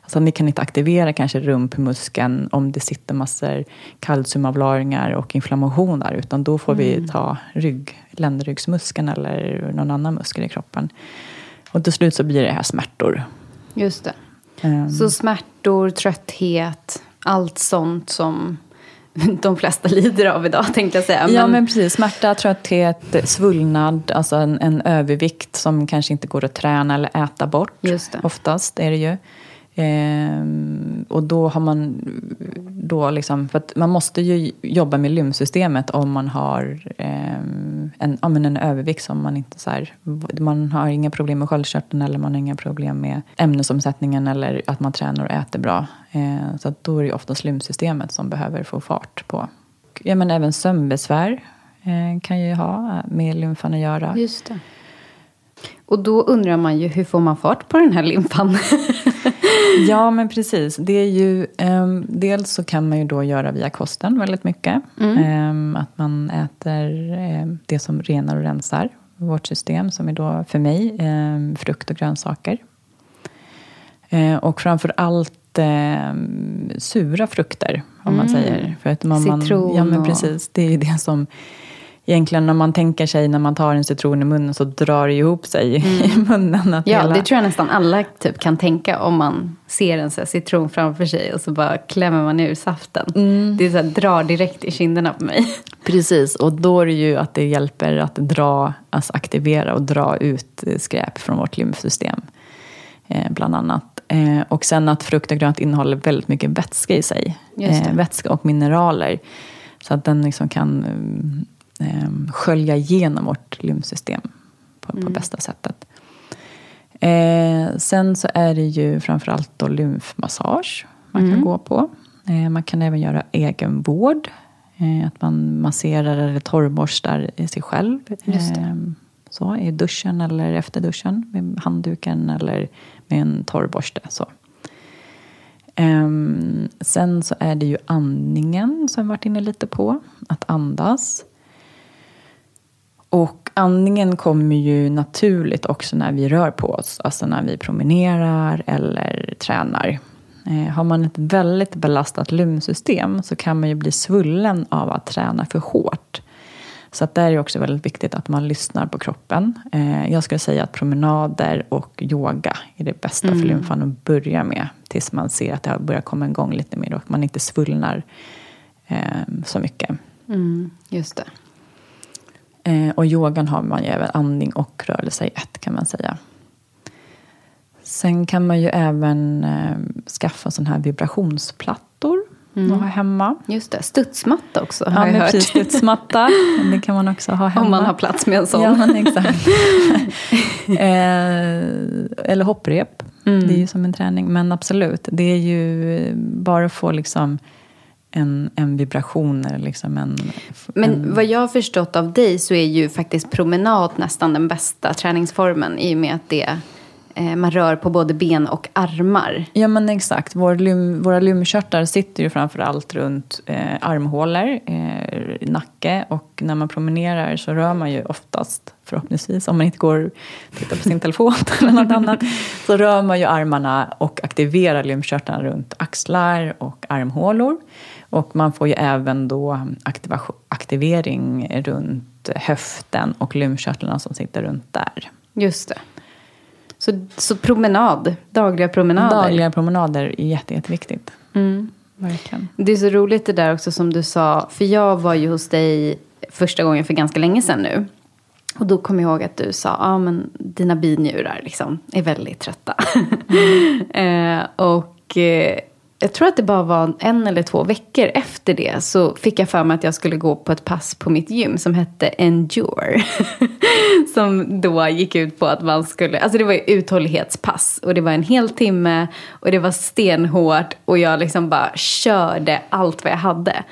Alltså vi kan inte aktivera kanske rumpmuskeln om det sitter massor kalciumavlaringar och inflammation där, utan då får mm. vi ta rygg, ländryggsmuskeln eller någon annan muskel i kroppen. Och till slut så blir det här smärtor. Just det. Um. Så smärtor, trötthet, allt sånt som de flesta lider av idag, tänkte jag säga. Men... Ja, men precis. Smärta, trötthet, svullnad, alltså en, en, övervikt som kanske inte går att träna eller äta bort. Just det. Oftast är det ju. Ehm, och då har man då liksom, för att man måste ju jobba med lymfsystemet om man har ehm, en, ja, men en övervikt som man inte så här, man har inga problem med sköldkörteln eller man har inga problem med ämnesomsättningen eller att man tränar och äter bra. Ehm, så att då är det oftast lymfsystemet som behöver få fart på. Ja, men även sömnbesvär eh, kan ju ha med lymfan att göra. Just det. Och då undrar man ju, hur får man fart på den här lymfan? ja, men precis. Det är ju, um, dels så kan man ju då göra via kosten väldigt mycket. Mm. Um, att man äter um, det som renar och rensar vårt system, som är då för mig frukt och grönsaker. Uh, och framför allt sura frukter, om man mm. säger. För att man, Citron man, ja, men precis. Det är ju det som egentligen när man tänker sig när man tar en citron i munnen så drar det ihop sig mm. i munnen. Att ja, hela... det tror jag nästan alla typ kan tänka om man ser en så citron framför sig och så bara klämmer man ur saften. Mm. Det så här, drar direkt i kinderna på mig. Precis, och då är det ju att det hjälper att dra, alltså aktivera och dra ut skräp från vårt lymfsystem. Eh, bland annat. Eh, och sen att frukt och grönt innehåller väldigt mycket vätska i sig. Eh, vätska och mineraler. Så att den liksom kan eh, skölja igenom vårt lymfsystem på, mm. på bästa sättet. Eh, sen så är det ju framförallt då lymfmassage man mm. kan gå på. Eh, man kan även göra egenvård. Eh, att man masserar eller torrborstar sig själv. Ehm, så, I duschen eller efter duschen med handduken eller med en torrborste. Så. Um, sen så är det ju andningen som vi varit inne lite på. Att andas. Och andningen kommer ju naturligt också när vi rör på oss, alltså när vi promenerar eller tränar. Eh, har man ett väldigt belastat lymfsystem så kan man ju bli svullen av att träna för hårt. Så att där är det också väldigt viktigt att man lyssnar på kroppen. Eh, jag skulle säga att promenader och yoga är det bästa mm. för lymfan att börja med. Tills man ser att det har börjat komma igång lite mer och man inte svullnar eh, så mycket. Mm, just det. Eh, och yogan har man ju även andning och rörelse i ett kan man säga. Sen kan man ju även eh, skaffa sådana här vibrationsplattor mm. och ha hemma. Just det, studsmatta också har ja, jag hört. Precis, studsmatta, det kan man också ha hemma. Om man har plats med en sån. Ja, men exakt. eh, eller hopprep, mm. det är ju som en träning. Men absolut, det är ju bara att få liksom en, en vibration. Liksom en, Men en... vad jag har förstått av dig så är ju faktiskt promenad nästan den bästa träningsformen i och med att det man rör på både ben och armar. Ja men exakt. Vår lym, våra lymfkörtlar sitter ju framför allt runt eh, armhålor, eh, nacke och när man promenerar så rör man ju oftast, förhoppningsvis, om man inte går och tittar på sin telefon eller något annat, så rör man ju armarna och aktiverar lymfkörtlarna runt axlar och armhålor. Och man får ju även då aktivering runt höften och lymfkörtlarna som sitter runt där. Just det. Så, så promenad, dagliga promenader? Dagliga promenader är jätte, jätteviktigt. Mm. Verkligen. Det är så roligt det där också som du sa. För jag var ju hos dig första gången för ganska länge sedan nu. Och då kom jag ihåg att du sa att ah, dina binjurar liksom är väldigt trötta. Mm. eh, och eh, jag tror att det bara var en eller två veckor efter det så fick jag för mig att jag skulle gå på ett pass på mitt gym som hette Endure. som då gick ut på att man skulle, alltså det var ju uthållighetspass och det var en hel timme och det var stenhårt och jag liksom bara körde allt vad jag hade.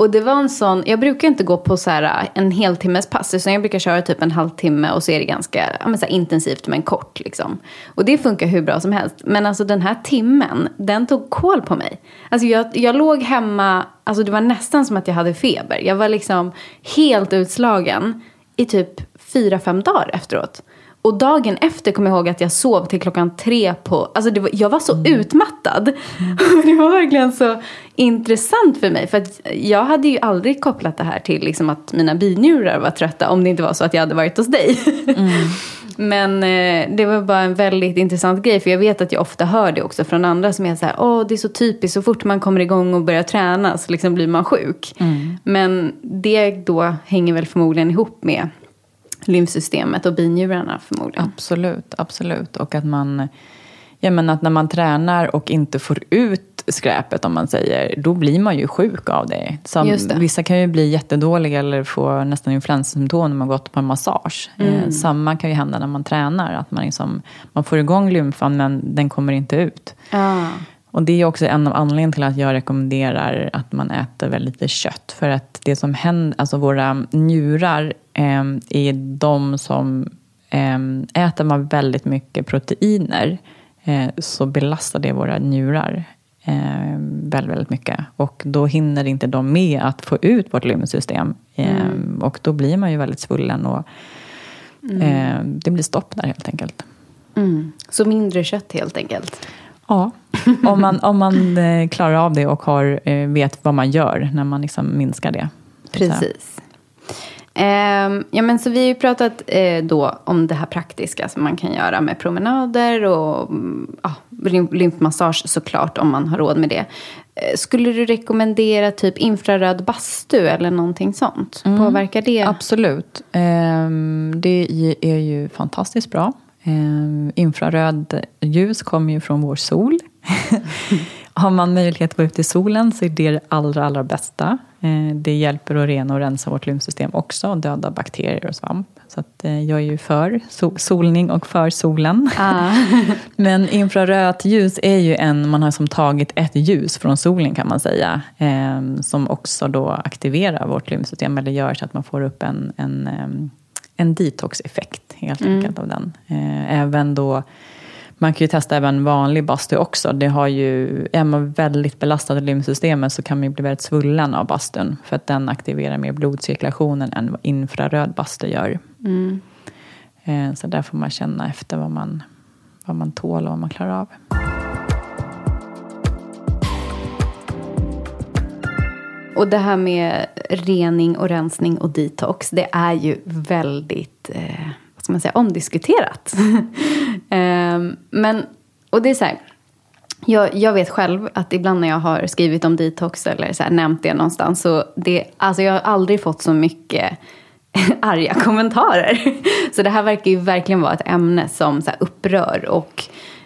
Och det var en sån, jag brukar inte gå på så här äh, en heltimmes pass, utan jag brukar köra typ en halvtimme och så är det ganska ja, men så intensivt men kort. Liksom. Och det funkar hur bra som helst. Men alltså den här timmen, den tog koll på mig. Alltså jag, jag låg hemma, alltså det var nästan som att jag hade feber. Jag var liksom helt utslagen i typ fyra, fem dagar efteråt. Och dagen efter kom jag ihåg att jag sov till klockan tre på... Alltså var, jag var så mm. utmattad. Mm. det var verkligen så intressant för mig. För jag hade ju aldrig kopplat det här till liksom att mina binjurar var trötta. Om det inte var så att jag hade varit hos dig. Mm. Men eh, det var bara en väldigt intressant grej. För jag vet att jag ofta hör det också från andra som är så här. Åh, det är så typiskt. Så fort man kommer igång och börjar träna så liksom blir man sjuk. Mm. Men det då hänger väl förmodligen ihop med lymfsystemet och binjurarna förmodligen. Absolut, absolut. Och att man, ja men att när man tränar och inte får ut skräpet om man säger, då blir man ju sjuk av det. Som. Vissa kan ju bli jättedåliga eller få nästan influensasymptom när man gått på en massage. Eh, mm. Eh, samma kan ju hända när man tränar, att man, liksom, man får igång lymfan men den kommer inte ut. Ah. Och det är också en av anledningarna till att jag rekommenderar att man äter väldigt lite kött. För att det som händer, alltså våra njurar eh, är de som eh, äter man väldigt mycket proteiner eh, så belastar det våra njurar eh, väldigt, väldigt mycket. Och då hinner inte de med att få ut vårt lymfsystem. Mm. Och då blir man ju väldigt svullen och mm. det blir stopp där helt enkelt. Mm. Så mindre kött helt enkelt? Ja, om man, om man eh, klarar av det och har, eh, vet vad man gör när man liksom minskar det. Precis. Um, ja, men så vi har ju pratat eh, då om det här praktiska som man kan göra med promenader och mm, ja, lymfmassage såklart om man har råd med det. Eh, skulle du rekommendera typ infraröd bastu eller någonting sånt? Mm, Påverkar det? Absolut. Um, det är ju fantastiskt bra. Um, infraröd ljus kommer ju från vår sol. Har man möjlighet att vara ute i solen så är det det allra, allra bästa. Eh, det hjälper att rena och rensa vårt lymfsystem också och döda bakterier och svamp. Så eh, jag är ju för solning och för solen. Ah. Men infrarött ljus är ju en, man har som tagit ett ljus från solen kan man säga. Eh, som också då aktiverar vårt lymfsystem eller gör så att man får upp en, en, en detox-effekt helt mm. enkelt av den. Även då man kan ju testa även vanlig bastu också. Det har ju, är man väldigt belastad i lymfsystemet så kan man ju bli väldigt svullen av bastun. För att den aktiverar mer blodcirkulationen än vad infraröd bastu gör. Mm. Eh, så där får man känna efter vad man, vad man tål och vad man klarar av. Och det här med rening och rensning och detox, det är ju väldigt eh, vad ska man säga, omdiskuterat. um, men, och det är så här, jag, jag, vet själv att ibland när jag har skrivit om detox eller så här, nämnt det någonstans så det, alltså jag har aldrig fått så mycket arga kommentarer. Så det här verkar ju verkligen vara ett ämne som så här, upprör och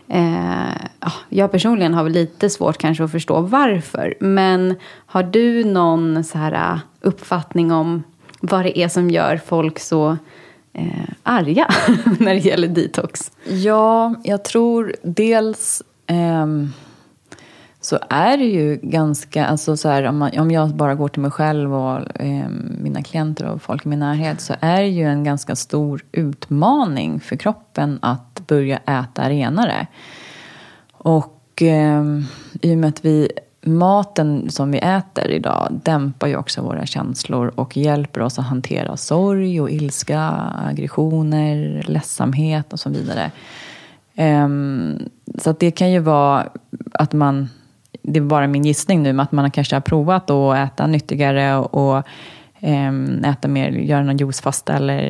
eh, ah, jag personligen har väl lite svårt kanske att förstå varför. Men har du någon så här eh, uppfattning om vad det är som gör folk så eh, arga när det gäller detox? Ja, jag tror dels eh, så är det ju ganska, alltså så här, om, man, om jag bara går till mig själv och eh, mina klienter och folk i min närhet så är det ju en ganska stor utmaning för kroppen att börja äta renare. Och eh, i och med att vi maten som vi äter idag dämpar ju också våra känslor och hjälper oss att hantera sorg och ilska, aggressioner, ledsamhet och så vidare. Um, så att det kan ju vara att man, det är bara min gissning nu, men att man kanske har provat att äta nyttigare och äta mer, göra någon juicefasta eller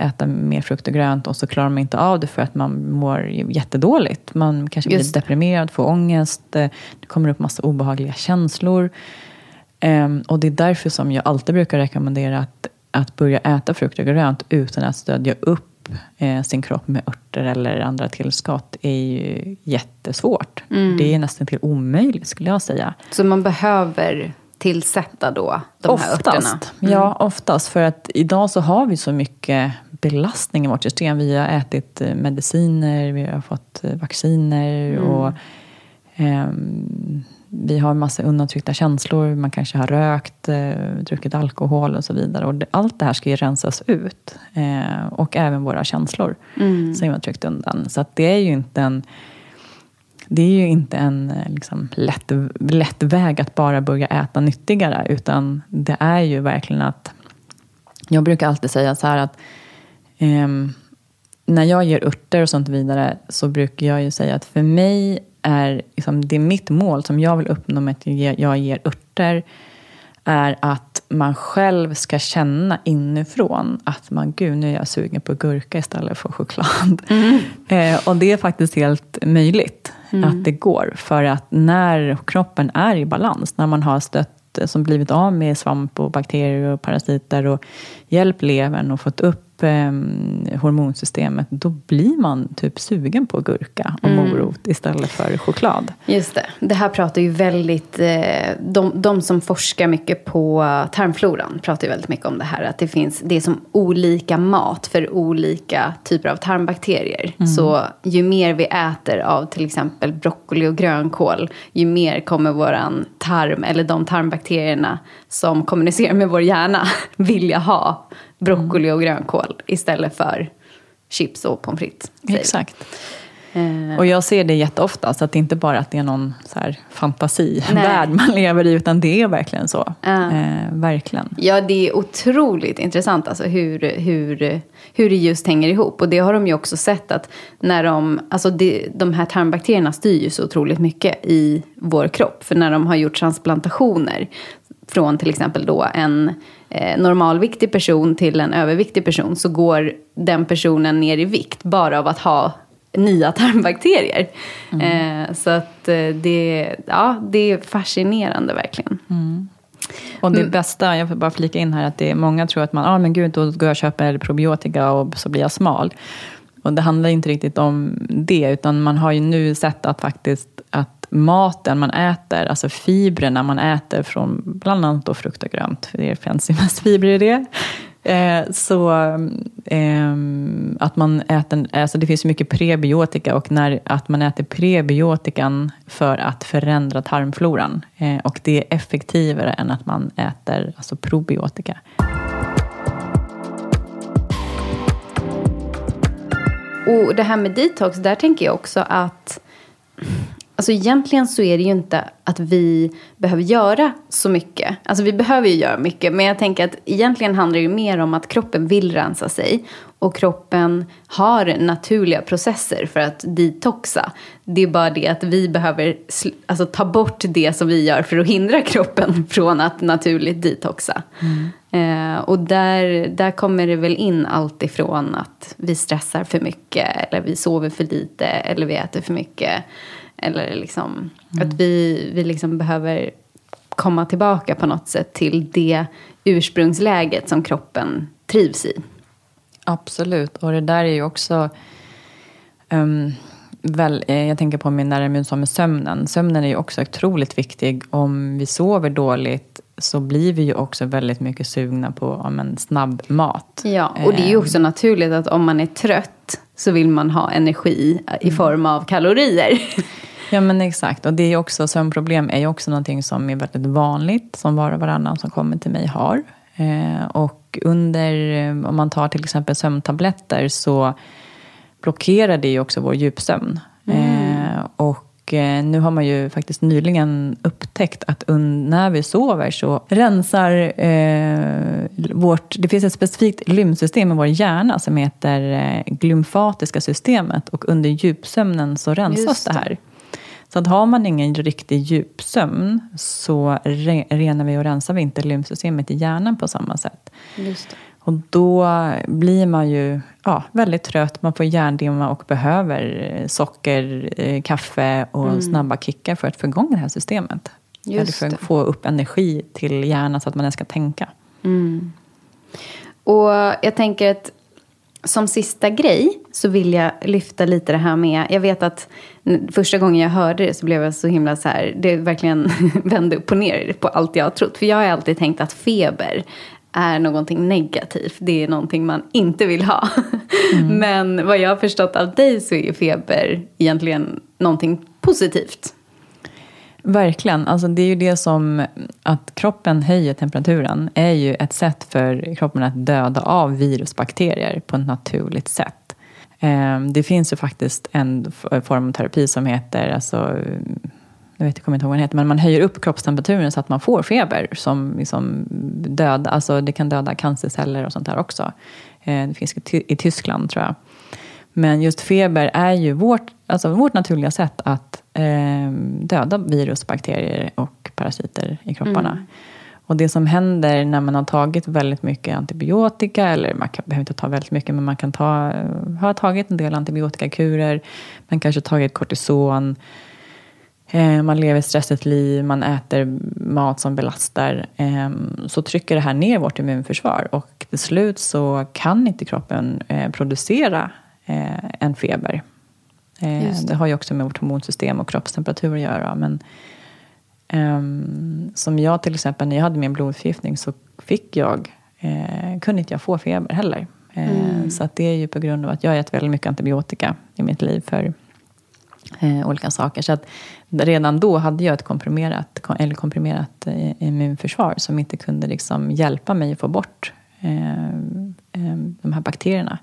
äta mer frukt och grönt och så klarar man inte av det för att man mår jättedåligt. Man kanske blir deprimerad, får ångest, det kommer upp massa obehagliga känslor. Ehm, och det är därför som jag alltid brukar rekommendera att, att börja äta frukt och grönt utan att stödja upp eh, sin kropp med örter eller andra tillskott är ju jättesvårt. Mm. Det är nästan till omöjligt skulle jag säga. Så man behöver tillsätta då de oftast, här örterna? Mm. Ja, oftast. För att idag så har vi så mycket belastning i vårt system. Vi har ätit eh, mediciner, vi har fått eh, vacciner mm. och eh, vi har massa undantryckta känslor, man kanske har rökt, eh, druckit alkohol och så vidare. Och det, allt det här ska ju rensas ut. Eh, och även våra känslor mm. som vi har tryckt undan. Så att det är ju inte en det är ju inte en eh, liksom, lätt, lätt väg att bara börja äta nyttigare, utan det är ju verkligen att... Jag brukar alltid säga så här att eh, när jag ger örter och sånt vidare så brukar jag ju säga att för mig är liksom, det är mitt mål som jag vill uppnå med att jag ger örter är att man själv ska känna inifrån att man, gud, nu är jag sugen på gurka istället för choklad. Mm. Eh, och det är faktiskt helt möjligt mm. att det går. För att när kroppen är i balans, när man har stött som blivit av med svamp och bakterier och parasiter och hjälpt levern och fått upp eh, hormonsystemet, då blir man typ sugen på gurka och mm. morot istället för choklad. Just det. Det här pratar ju väldigt... Eh, de, de som forskar mycket på tarmfloran pratar ju väldigt mycket om det här. Att det finns det är som olika mat för olika typer av tarmbakterier. Mm. Så ju mer vi äter av till exempel broccoli och grönkål, ju mer kommer våran tarm, eller de tarmbakterierna som kommunicerar med vår hjärna, vilja ha broccoli och grönkål istället för chips och pommes frites. Exakt. Eh. Och jag ser det jätteofta, så att det inte bara att det är någon så här fantasivärld man lever i, utan det är verkligen så. Uh. Eh, verkligen. Ja, det är otroligt intressant alltså hur, hur, hur det just hänger ihop. Och det har de ju också sett att när de, alltså det, de här tarmbakterierna styr ju så otroligt mycket i vår kropp. För när de har gjort transplantationer från till exempel då en normalviktig person till en överviktig person så går den personen ner i vikt bara av att ha nya tarmbakterier. Mm. Eh, så att eh, det, ja, det är fascinerande verkligen. Mm. Och det mm. bästa, jag får bara flika in här, att det är många tror att man, ah, men gud, då går jag och köper probiotika och så blir jag smal. Och det handlar inte riktigt om det, utan man har ju nu sett att faktiskt att maten man äter, alltså fibrerna man äter från bland annat då frukt och grönt, för det finns ju mest fibrer i det. Eh, så eh, att man äter, alltså det finns mycket prebiotika och när, att man äter prebiotikan för att förändra tarmfloran. Eh, och det är effektivare än att man äter alltså probiotika. Och det här med detox, där tänker jag också att Alltså egentligen så är det ju inte att vi behöver göra så mycket. Alltså vi behöver ju göra mycket. Men jag tänker att egentligen handlar det ju mer om att kroppen vill rensa sig. Och kroppen har naturliga processer för att detoxa. Det är bara det att vi behöver alltså, ta bort det som vi gör för att hindra kroppen från att naturligt detoxa. Mm. Eh, och där, där kommer det väl in allt ifrån att vi stressar för mycket. Eller vi sover för lite. Eller vi äter för mycket. Eller liksom mm. att vi, vi liksom behöver komma tillbaka på något sätt till det ursprungsläget som kroppen trivs i. Absolut, och det där är ju också... Um, väl, eh, jag tänker på min när sa med sömnen. Sömnen är ju också otroligt viktig. Om vi sover dåligt så blir vi ju också väldigt mycket sugna på en snabb mat. Ja, och det är ju ehm. också naturligt att om man är trött så vill man ha energi i mm. form av kalorier. Ja men exakt. Och det är också, sömnproblem är ju också någonting som är väldigt vanligt. Som var och varannan som kommer till mig har. Eh, och under, om man tar till exempel sömntabletter så blockerar det ju också vår djupsömn. Mm. Eh, och eh, nu har man ju faktiskt nyligen upptäckt att när vi sover så rensar eh, vårt... Det finns ett specifikt lymfsystem i vår hjärna som heter eh, glymfatiska systemet. Och under djupsömnen så rensas det. det här. Så att har man ingen riktig djupsömn så re renar vi och rensar vi inte lymfsystemet i hjärnan på samma sätt. Och då blir man ju ja, väldigt trött, man får hjärndimma och behöver socker, eh, kaffe och mm. snabba kickar för att få igång det här systemet. Just Eller för att få upp energi till hjärnan så att man ens ska tänka. Mm. Och jag tänker att som sista grej så vill jag lyfta lite det här med, jag vet att första gången jag hörde det så blev jag så himla så här, det verkligen vände upp och ner på allt jag har trott. För jag har alltid tänkt att feber är någonting negativt. Det är någonting man inte vill ha. Mm. Men vad jag har förstått av dig så är feber egentligen någonting positivt. Verkligen. Alltså det är ju det som, att kroppen höjer temperaturen är ju ett sätt för kroppen att döda av virusbakterier på ett naturligt sätt. Ehm, det finns ju faktiskt en form av terapi som heter, alltså, jag vet, jag kommer inte ihåg vad den heter, men man höjer upp kroppstemperaturen så att man får feber som liksom döda, alltså det kan döda cancerceller och sånt där också. Ehm, det finns i Tyskland tror jag. Men just feber är ju vårt, alltså vårt naturliga sätt att eh, döda virus, bakterier och parasiter i kropparna. Mm. Och det som händer när man har tagit väldigt mycket antibiotika, eller man kan, behöver inte ta väldigt mycket, men man kan ta, ha tagit en del antibiotikakurer, man kanske tagit kortison, eh, man lever ett stressigt liv, man äter mat som belastar, eh, så trycker det här ner vårt immunförsvar. Och till slut så kan inte kroppen eh, producera eh, en feber. Eh, det. det. har ju också med vårt hormonsystem och kroppstemperatur att göra. Men, um, som jag till exempel, när jag hade min blodförgiftning så fick jag, eh, kunde inte jag få feber heller. Eh, mm. Så att det är ju på grund av att jag har ätit väldigt mycket antibiotika i mitt liv för eh, olika saker. Så att redan då hade jag ett komprimerat, eller komprimerat eh, immunförsvar som inte kunde liksom hjälpa mig att få bort eh, eh de här bakterierna.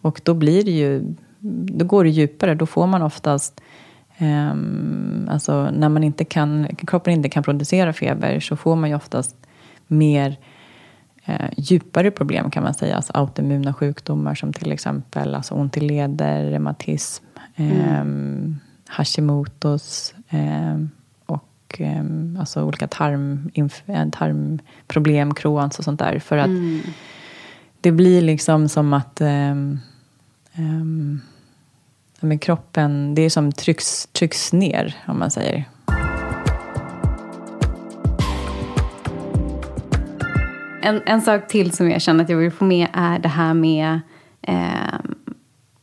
Och då blir det ju, då går det djupare. Då får man oftast, eh, alltså när man inte kan, kroppen inte kan producera feber så får man ju oftast mer eh, djupare problem kan man säga. Alltså autoimmuna sjukdomar som till exempel alltså ont i leder, reumatism, eh, Hashimotos eh, och eh, alltså olika tarm, tarmproblem, Crohns och sånt där. För att mm. det blir liksom som att ehm, men kroppen, det är som trycks, trycks ner, om man säger. En, en sak till som jag känner att jag vill få med är det här med eh,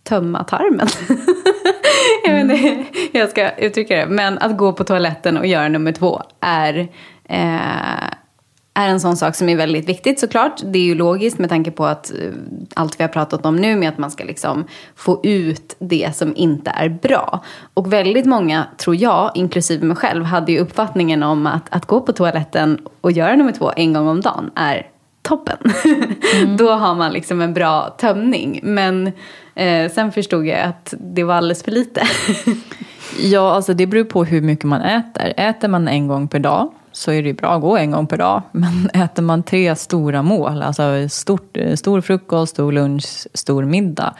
tömma tarmen. jag vet inte hur jag ska uttrycka det. Men att gå på toaletten och göra nummer två är eh, är en sån sak som är väldigt viktigt såklart. Det är ju logiskt med tanke på att eh, allt vi har pratat om nu med att man ska liksom få ut det som inte är bra. Och väldigt många, tror jag, inklusive mig själv, hade ju uppfattningen om att, att gå på toaletten och göra nummer två en gång om dagen är toppen. Mm. Då har man liksom en bra tömning. Men eh, sen förstod jag att det var alldeles för lite. ja, alltså det beror på hur mycket man äter. Äter man en gång per dag så är det bra att gå en gång per dag. Men äter man tre stora mål, alltså stort, stor frukost, stor lunch, stor middag,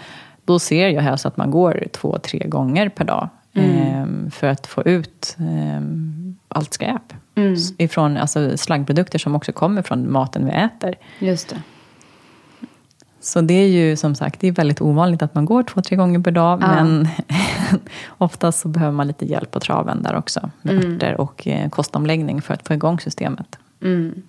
då ser jag helst att man går två, tre gånger per dag. Mm. Eh, för att få ut eh, allt skräp. Mm. Ifrån alltså, slaggprodukter som också kommer från maten vi äter. Just det. Så det är ju som sagt det är väldigt ovanligt att man går två, tre gånger per dag. Ja. Men oftast så behöver man lite hjälp på traven där också. Med mm. örter och eh, kostomläggning för att få igång systemet. Mm.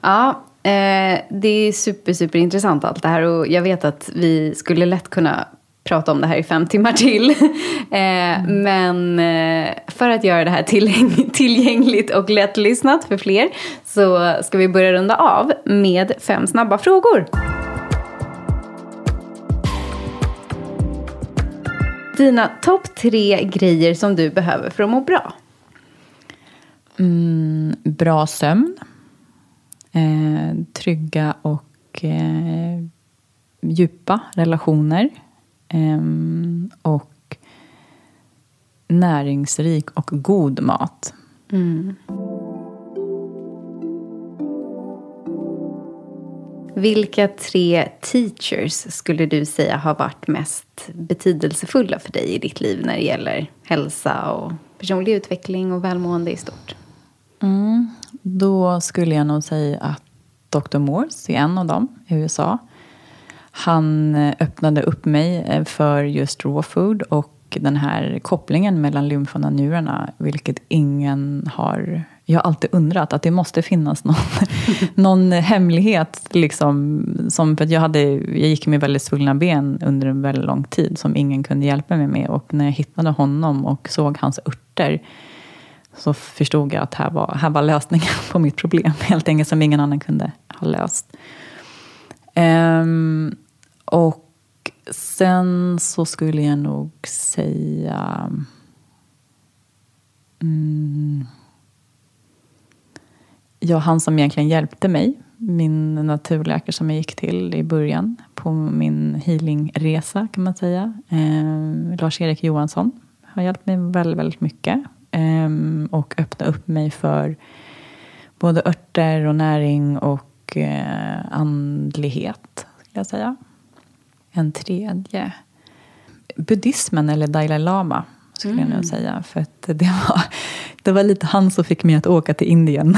Ja, eh, det är super, super intressant allt det här. Och jag vet att vi skulle lätt kunna prata om det här i fem timmar till. eh, mm. Men eh, för att göra det här tillgäng tillgängligt och lättlyssnat för fler så ska vi börja runda av med fem snabba frågor. Dina topp tre grejer som du behöver för att må bra? Mm, bra sömn. Eh, trygga och eh, djupa relationer. Eh, och näringsrik och god mat. Mm. Vilka tre teachers skulle du säga har varit mest betydelsefulla för dig i ditt liv när det gäller hälsa och personlig utveckling och välmående i stort? Mm, då skulle jag nog säga att Dr. Morse är en av dem i USA. Han eh, öppnade upp mig eh, för just raw food och den här kopplingen mellan lymfan och njurarna, vilket ingen har jag har alltid undrat att det måste finnas någon, någon hemlighet. Liksom, som, för jag, hade, jag gick med väldigt svullna ben under en väldigt lång tid som ingen kunde hjälpa mig med. Och när jag hittade honom och såg hans örter så förstod jag att här var, här var lösningen på mitt problem. Helt enkelt som ingen annan kunde ha löst. Um, och sen så skulle jag nog säga mm, ja, han som egentligen hjälpte mig, min naturläkare som jag gick till i början på min healingresa kan man säga. Eh, Lars-Erik Johansson har hjälpt mig väldigt, väldigt mycket. Eh, och öppnat upp mig för både örter och näring och eh, andlighet, skulle jag säga. En tredje. Buddhismen eller Dalai Lama skulle mm. jag nog säga. För att det var, det var lite han som fick mig att åka till Indien.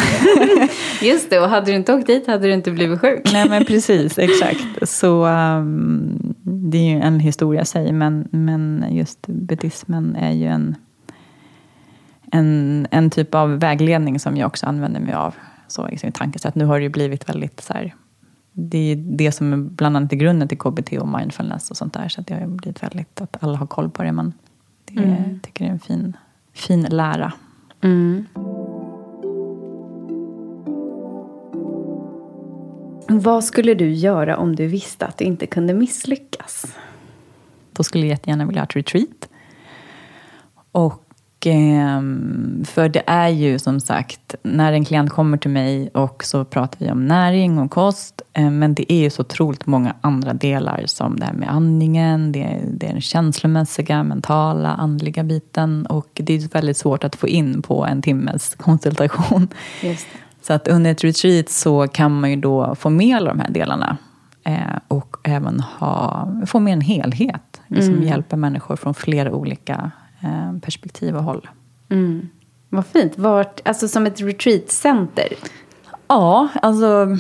Just det, och hade du inte åkt dit hade du inte blivit sjuk. Nej men precis, exakt. Så um, det är ju en historia i sig, men, men just buddhismen är ju en, en, en typ av vägledning som jag också använder mig av så i sin tankesätt. Nu har det ju blivit väldigt så här, det är det som är bland annat är grunden till KBT och mindfulness och sånt där. Så det har blivit väldigt att alla har koll på det. Men det mm. tycker det är en fin, fin lära. Mm. Vad skulle du göra om du visste att du inte kunde misslyckas? Då skulle jag jättegärna vilja ha ett retreat. Och för det är ju som sagt, när en klient kommer till mig och så pratar vi om näring och kost. Eh, men det är ju så otroligt många andra delar som det här med andningen, det är, den känslomässiga, mentala, andliga biten. Och det är väldigt svårt att få in på en timmes konsultation. Så att under ett retreat så kan man ju då få med alla de här delarna. Eh, och även ha, få med en helhet. Liksom mm. hjälpa människor från flera olika perspektiv och håll. Mm. Vad fint. Vart, alltså som ett retreatcenter? Ja, alltså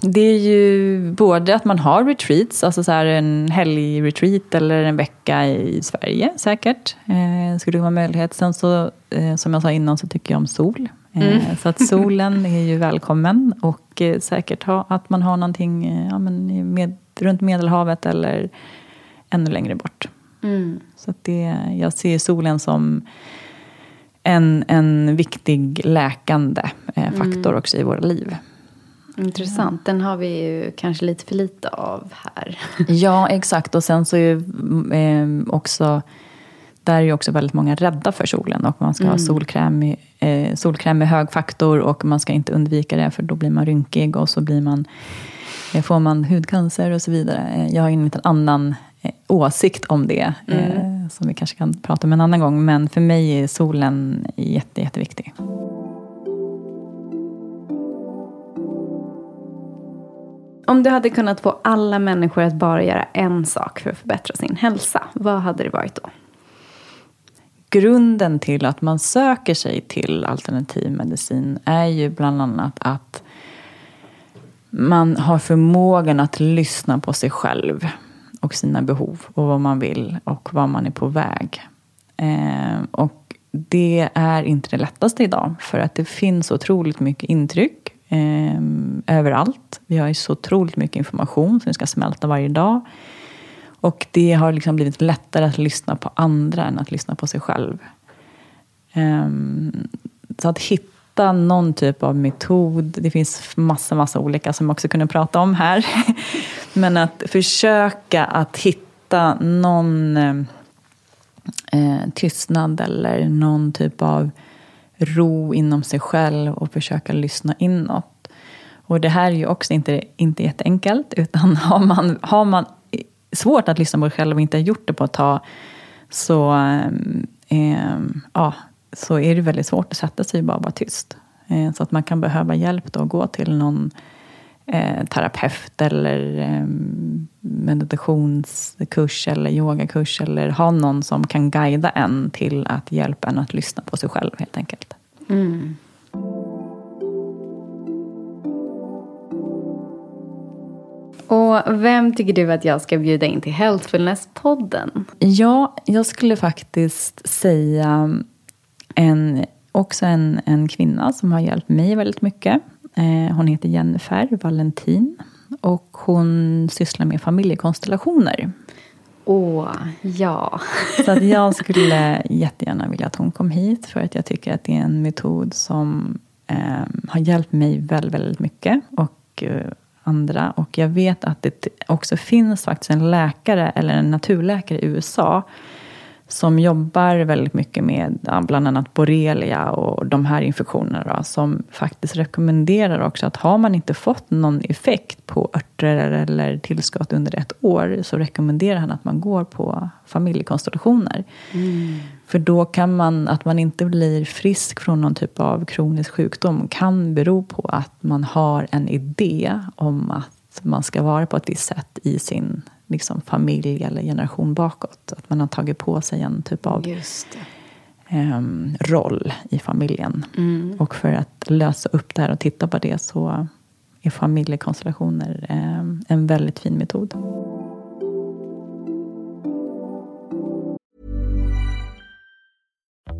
det är ju både att man har retreats, alltså så här en helgretreat eller en vecka i Sverige säkert. Eh, skulle det vara möjlighet. Sen så, eh, som jag sa innan, så tycker jag om sol. Eh, mm. Så att solen är ju välkommen. Och eh, säkert ha, att man har någonting eh, ja, men med, runt Medelhavet eller ännu längre bort. Mm. Så det, jag ser solen som en, en viktig läkande eh, mm. faktor mm. också i våra liv. Intressant. Den har vi ju kanske lite för lite av här. Ja, exakt. Och sen så är eh, också där är ju också väldigt många rädda för solen och man ska mm. ha solkräm, eh, solkräm med hög faktor och man ska inte undvika det för då blir man rynkig och så blir man, eh, får man hudcancer och så vidare. Eh, jag har en liten annan åsikt om det. Mm. Eh, som vi kanske kan prata om en annan gång. Men för mig är solen jätte, jätteviktig. Om du hade kunnat få alla människor att bara göra en sak för att förbättra sin hälsa, vad hade det varit då? Grunden till att man söker sig till alternativ medicin är ju bland annat att man har förmågan att lyssna på sig själv och sina behov och vad man vill och var man är på väg. Eh, och det är inte det lättaste idag för att det finns otroligt mycket intryck eh, överallt. Vi har ju så otroligt mycket information som vi ska smälta varje dag. Och det har liksom blivit lättare att lyssna på andra än att lyssna på sig själv. Eh, så att hitta någon typ av metod. Det finns massa, massa olika som jag också kunde prata om här. Men att försöka att hitta någon eh, eh, tystnad eller någon typ av ro inom sig själv och försöka lyssna inåt. Och det här är ju också inte, inte jätteenkelt, utan har man, har man svårt att lyssna på sig själv och inte har gjort det på ett tag, så, eh, eh, ja, så är det väldigt svårt att sätta sig och bara vara tyst. Eh, så att man kan behöva hjälp då att gå till någon eh, terapeut eller eh, meditationskurs eller yogakurs eller ha någon som kan guida en till att hjälpa en att lyssna på sig själv helt enkelt. Mm. Och vem tycker du att jag ska bjuda in till Healthfulness-podden? Ja, jag skulle faktiskt säga en, också en, en kvinna som har hjälpt mig väldigt mycket. Eh, hon heter Jennifer Valentin och hon sysslar med familjekonstellationer. Åh, ja. Så att jag skulle jättegärna vilja att hon kom hit för att jag tycker att det är en metod som eh, har hjälpt mig väldigt, väldigt mycket och eh, andra. Och jag vet att det också finns faktiskt en läkare eller en naturläkare i USA som jobbar väldigt mycket med bland annat borrelia och de här infektionerna. Då, som faktiskt rekommenderar också att har man inte fått någon effekt på örter eller tillskott under ett år så rekommenderar han att man går på familjekonstellationer. Mm. För då kan man, att man inte blir frisk från någon typ av kronisk sjukdom kan bero på att man har en idé om att man ska vara på ett visst sätt i sin liksom, familj eller generation bakåt. Att man har tagit på sig en typ av um, roll i familjen. Mm. Och för att lösa upp det här och titta på det så är familjekonstellationer um, en väldigt fin metod.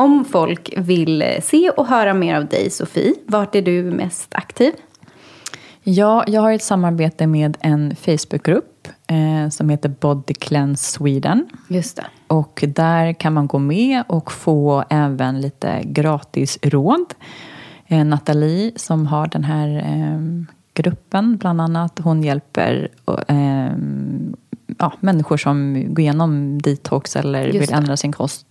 Om folk vill se och höra mer av dig, Sofie, vart är du mest aktiv? Ja, jag har ett samarbete med en Facebookgrupp eh, som heter Body Cleanse Sweden. Just det. Och där kan man gå med och få även lite gratis råd. Eh, Nathalie som har den här eh, gruppen bland annat, hon hjälper eh, ja, människor som går igenom detox eller vill ändra sin kost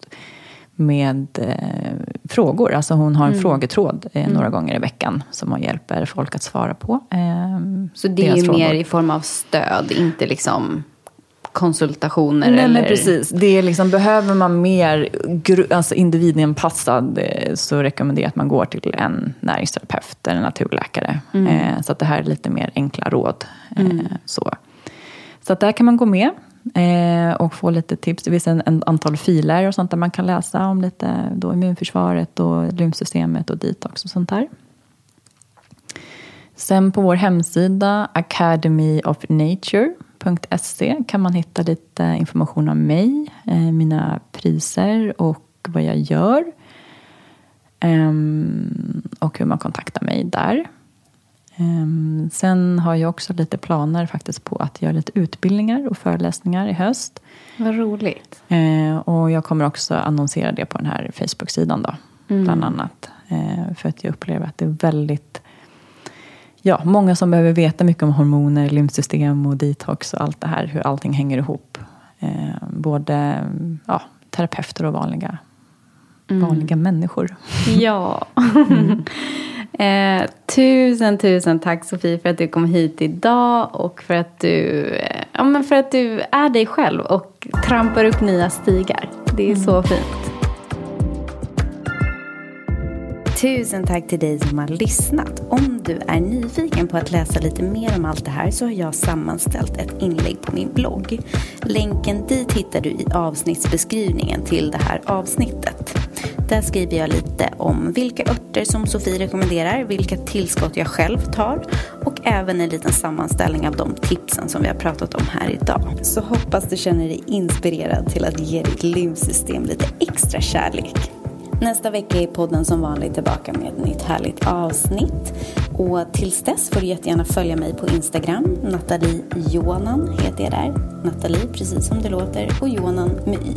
med eh, frågor. Alltså hon har en mm. frågetråd eh, några mm. gånger i veckan som hon hjälper folk att svara på. Eh, Så det är frågor. mer i form av stöd, inte liksom konsultationer? Nej, eller? men precis. Det är liksom, behöver man mer alltså individanpassad eh, så rekommenderar jag att man går till en näringsterapeut eller naturläkare. Mm. Eh, så att det här är lite mer enkla råd. Eh, mm. så. så att där kan man gå med. Eh, och få lite tips. Det finns en, en, antal filer och sånt där man kan läsa om lite då immunförsvaret och lymfsystemet och detox och sånt där. Sen på vår hemsida academyofnature.se kan man hitta lite information om mig, eh, mina priser och vad jag gör. Eh, och hur man kontaktar mig där. Ehm, sen har jag också lite planer faktiskt på att göra lite utbildningar och föreläsningar i höst. Vad roligt. Ehm, och jag kommer också annonsera det på den här Facebook-sidan då, mm. bland annat. Ehm, för att jag upplever att det är väldigt Ja, många som behöver veta mycket om hormoner, lymfsystem och detox och allt det här, hur allting hänger ihop. både ja, terapeuter och vanliga, mm. vanliga människor. Ja. mm. Eh, tusen, tusen tack Sofie för att du kom hit idag och för att du, eh, ja, men för att du är dig själv och trampar upp nya stigar. Det är mm. så fint. Tusen tack till dig som har lyssnat. Om du är nyfiken på att läsa lite mer om allt det här så har jag sammanställt ett inlägg på min blogg. Länken dit hittar du i avsnittsbeskrivningen till det här avsnittet. Där skriver jag lite om vilka örter som Sofie rekommenderar, vilka tillskott jag själv tar och även en liten sammanställning av de tipsen som vi har pratat om här idag. Så hoppas du känner dig inspirerad till att ge ditt lymfsystem lite extra kärlek. Nästa vecka är podden som vanligt tillbaka med ett nytt härligt avsnitt. Och tills dess får du jättegärna följa mig på Instagram. Nathalie Jonan heter jag där. Nathalie, precis som det låter, och Jonan med Y.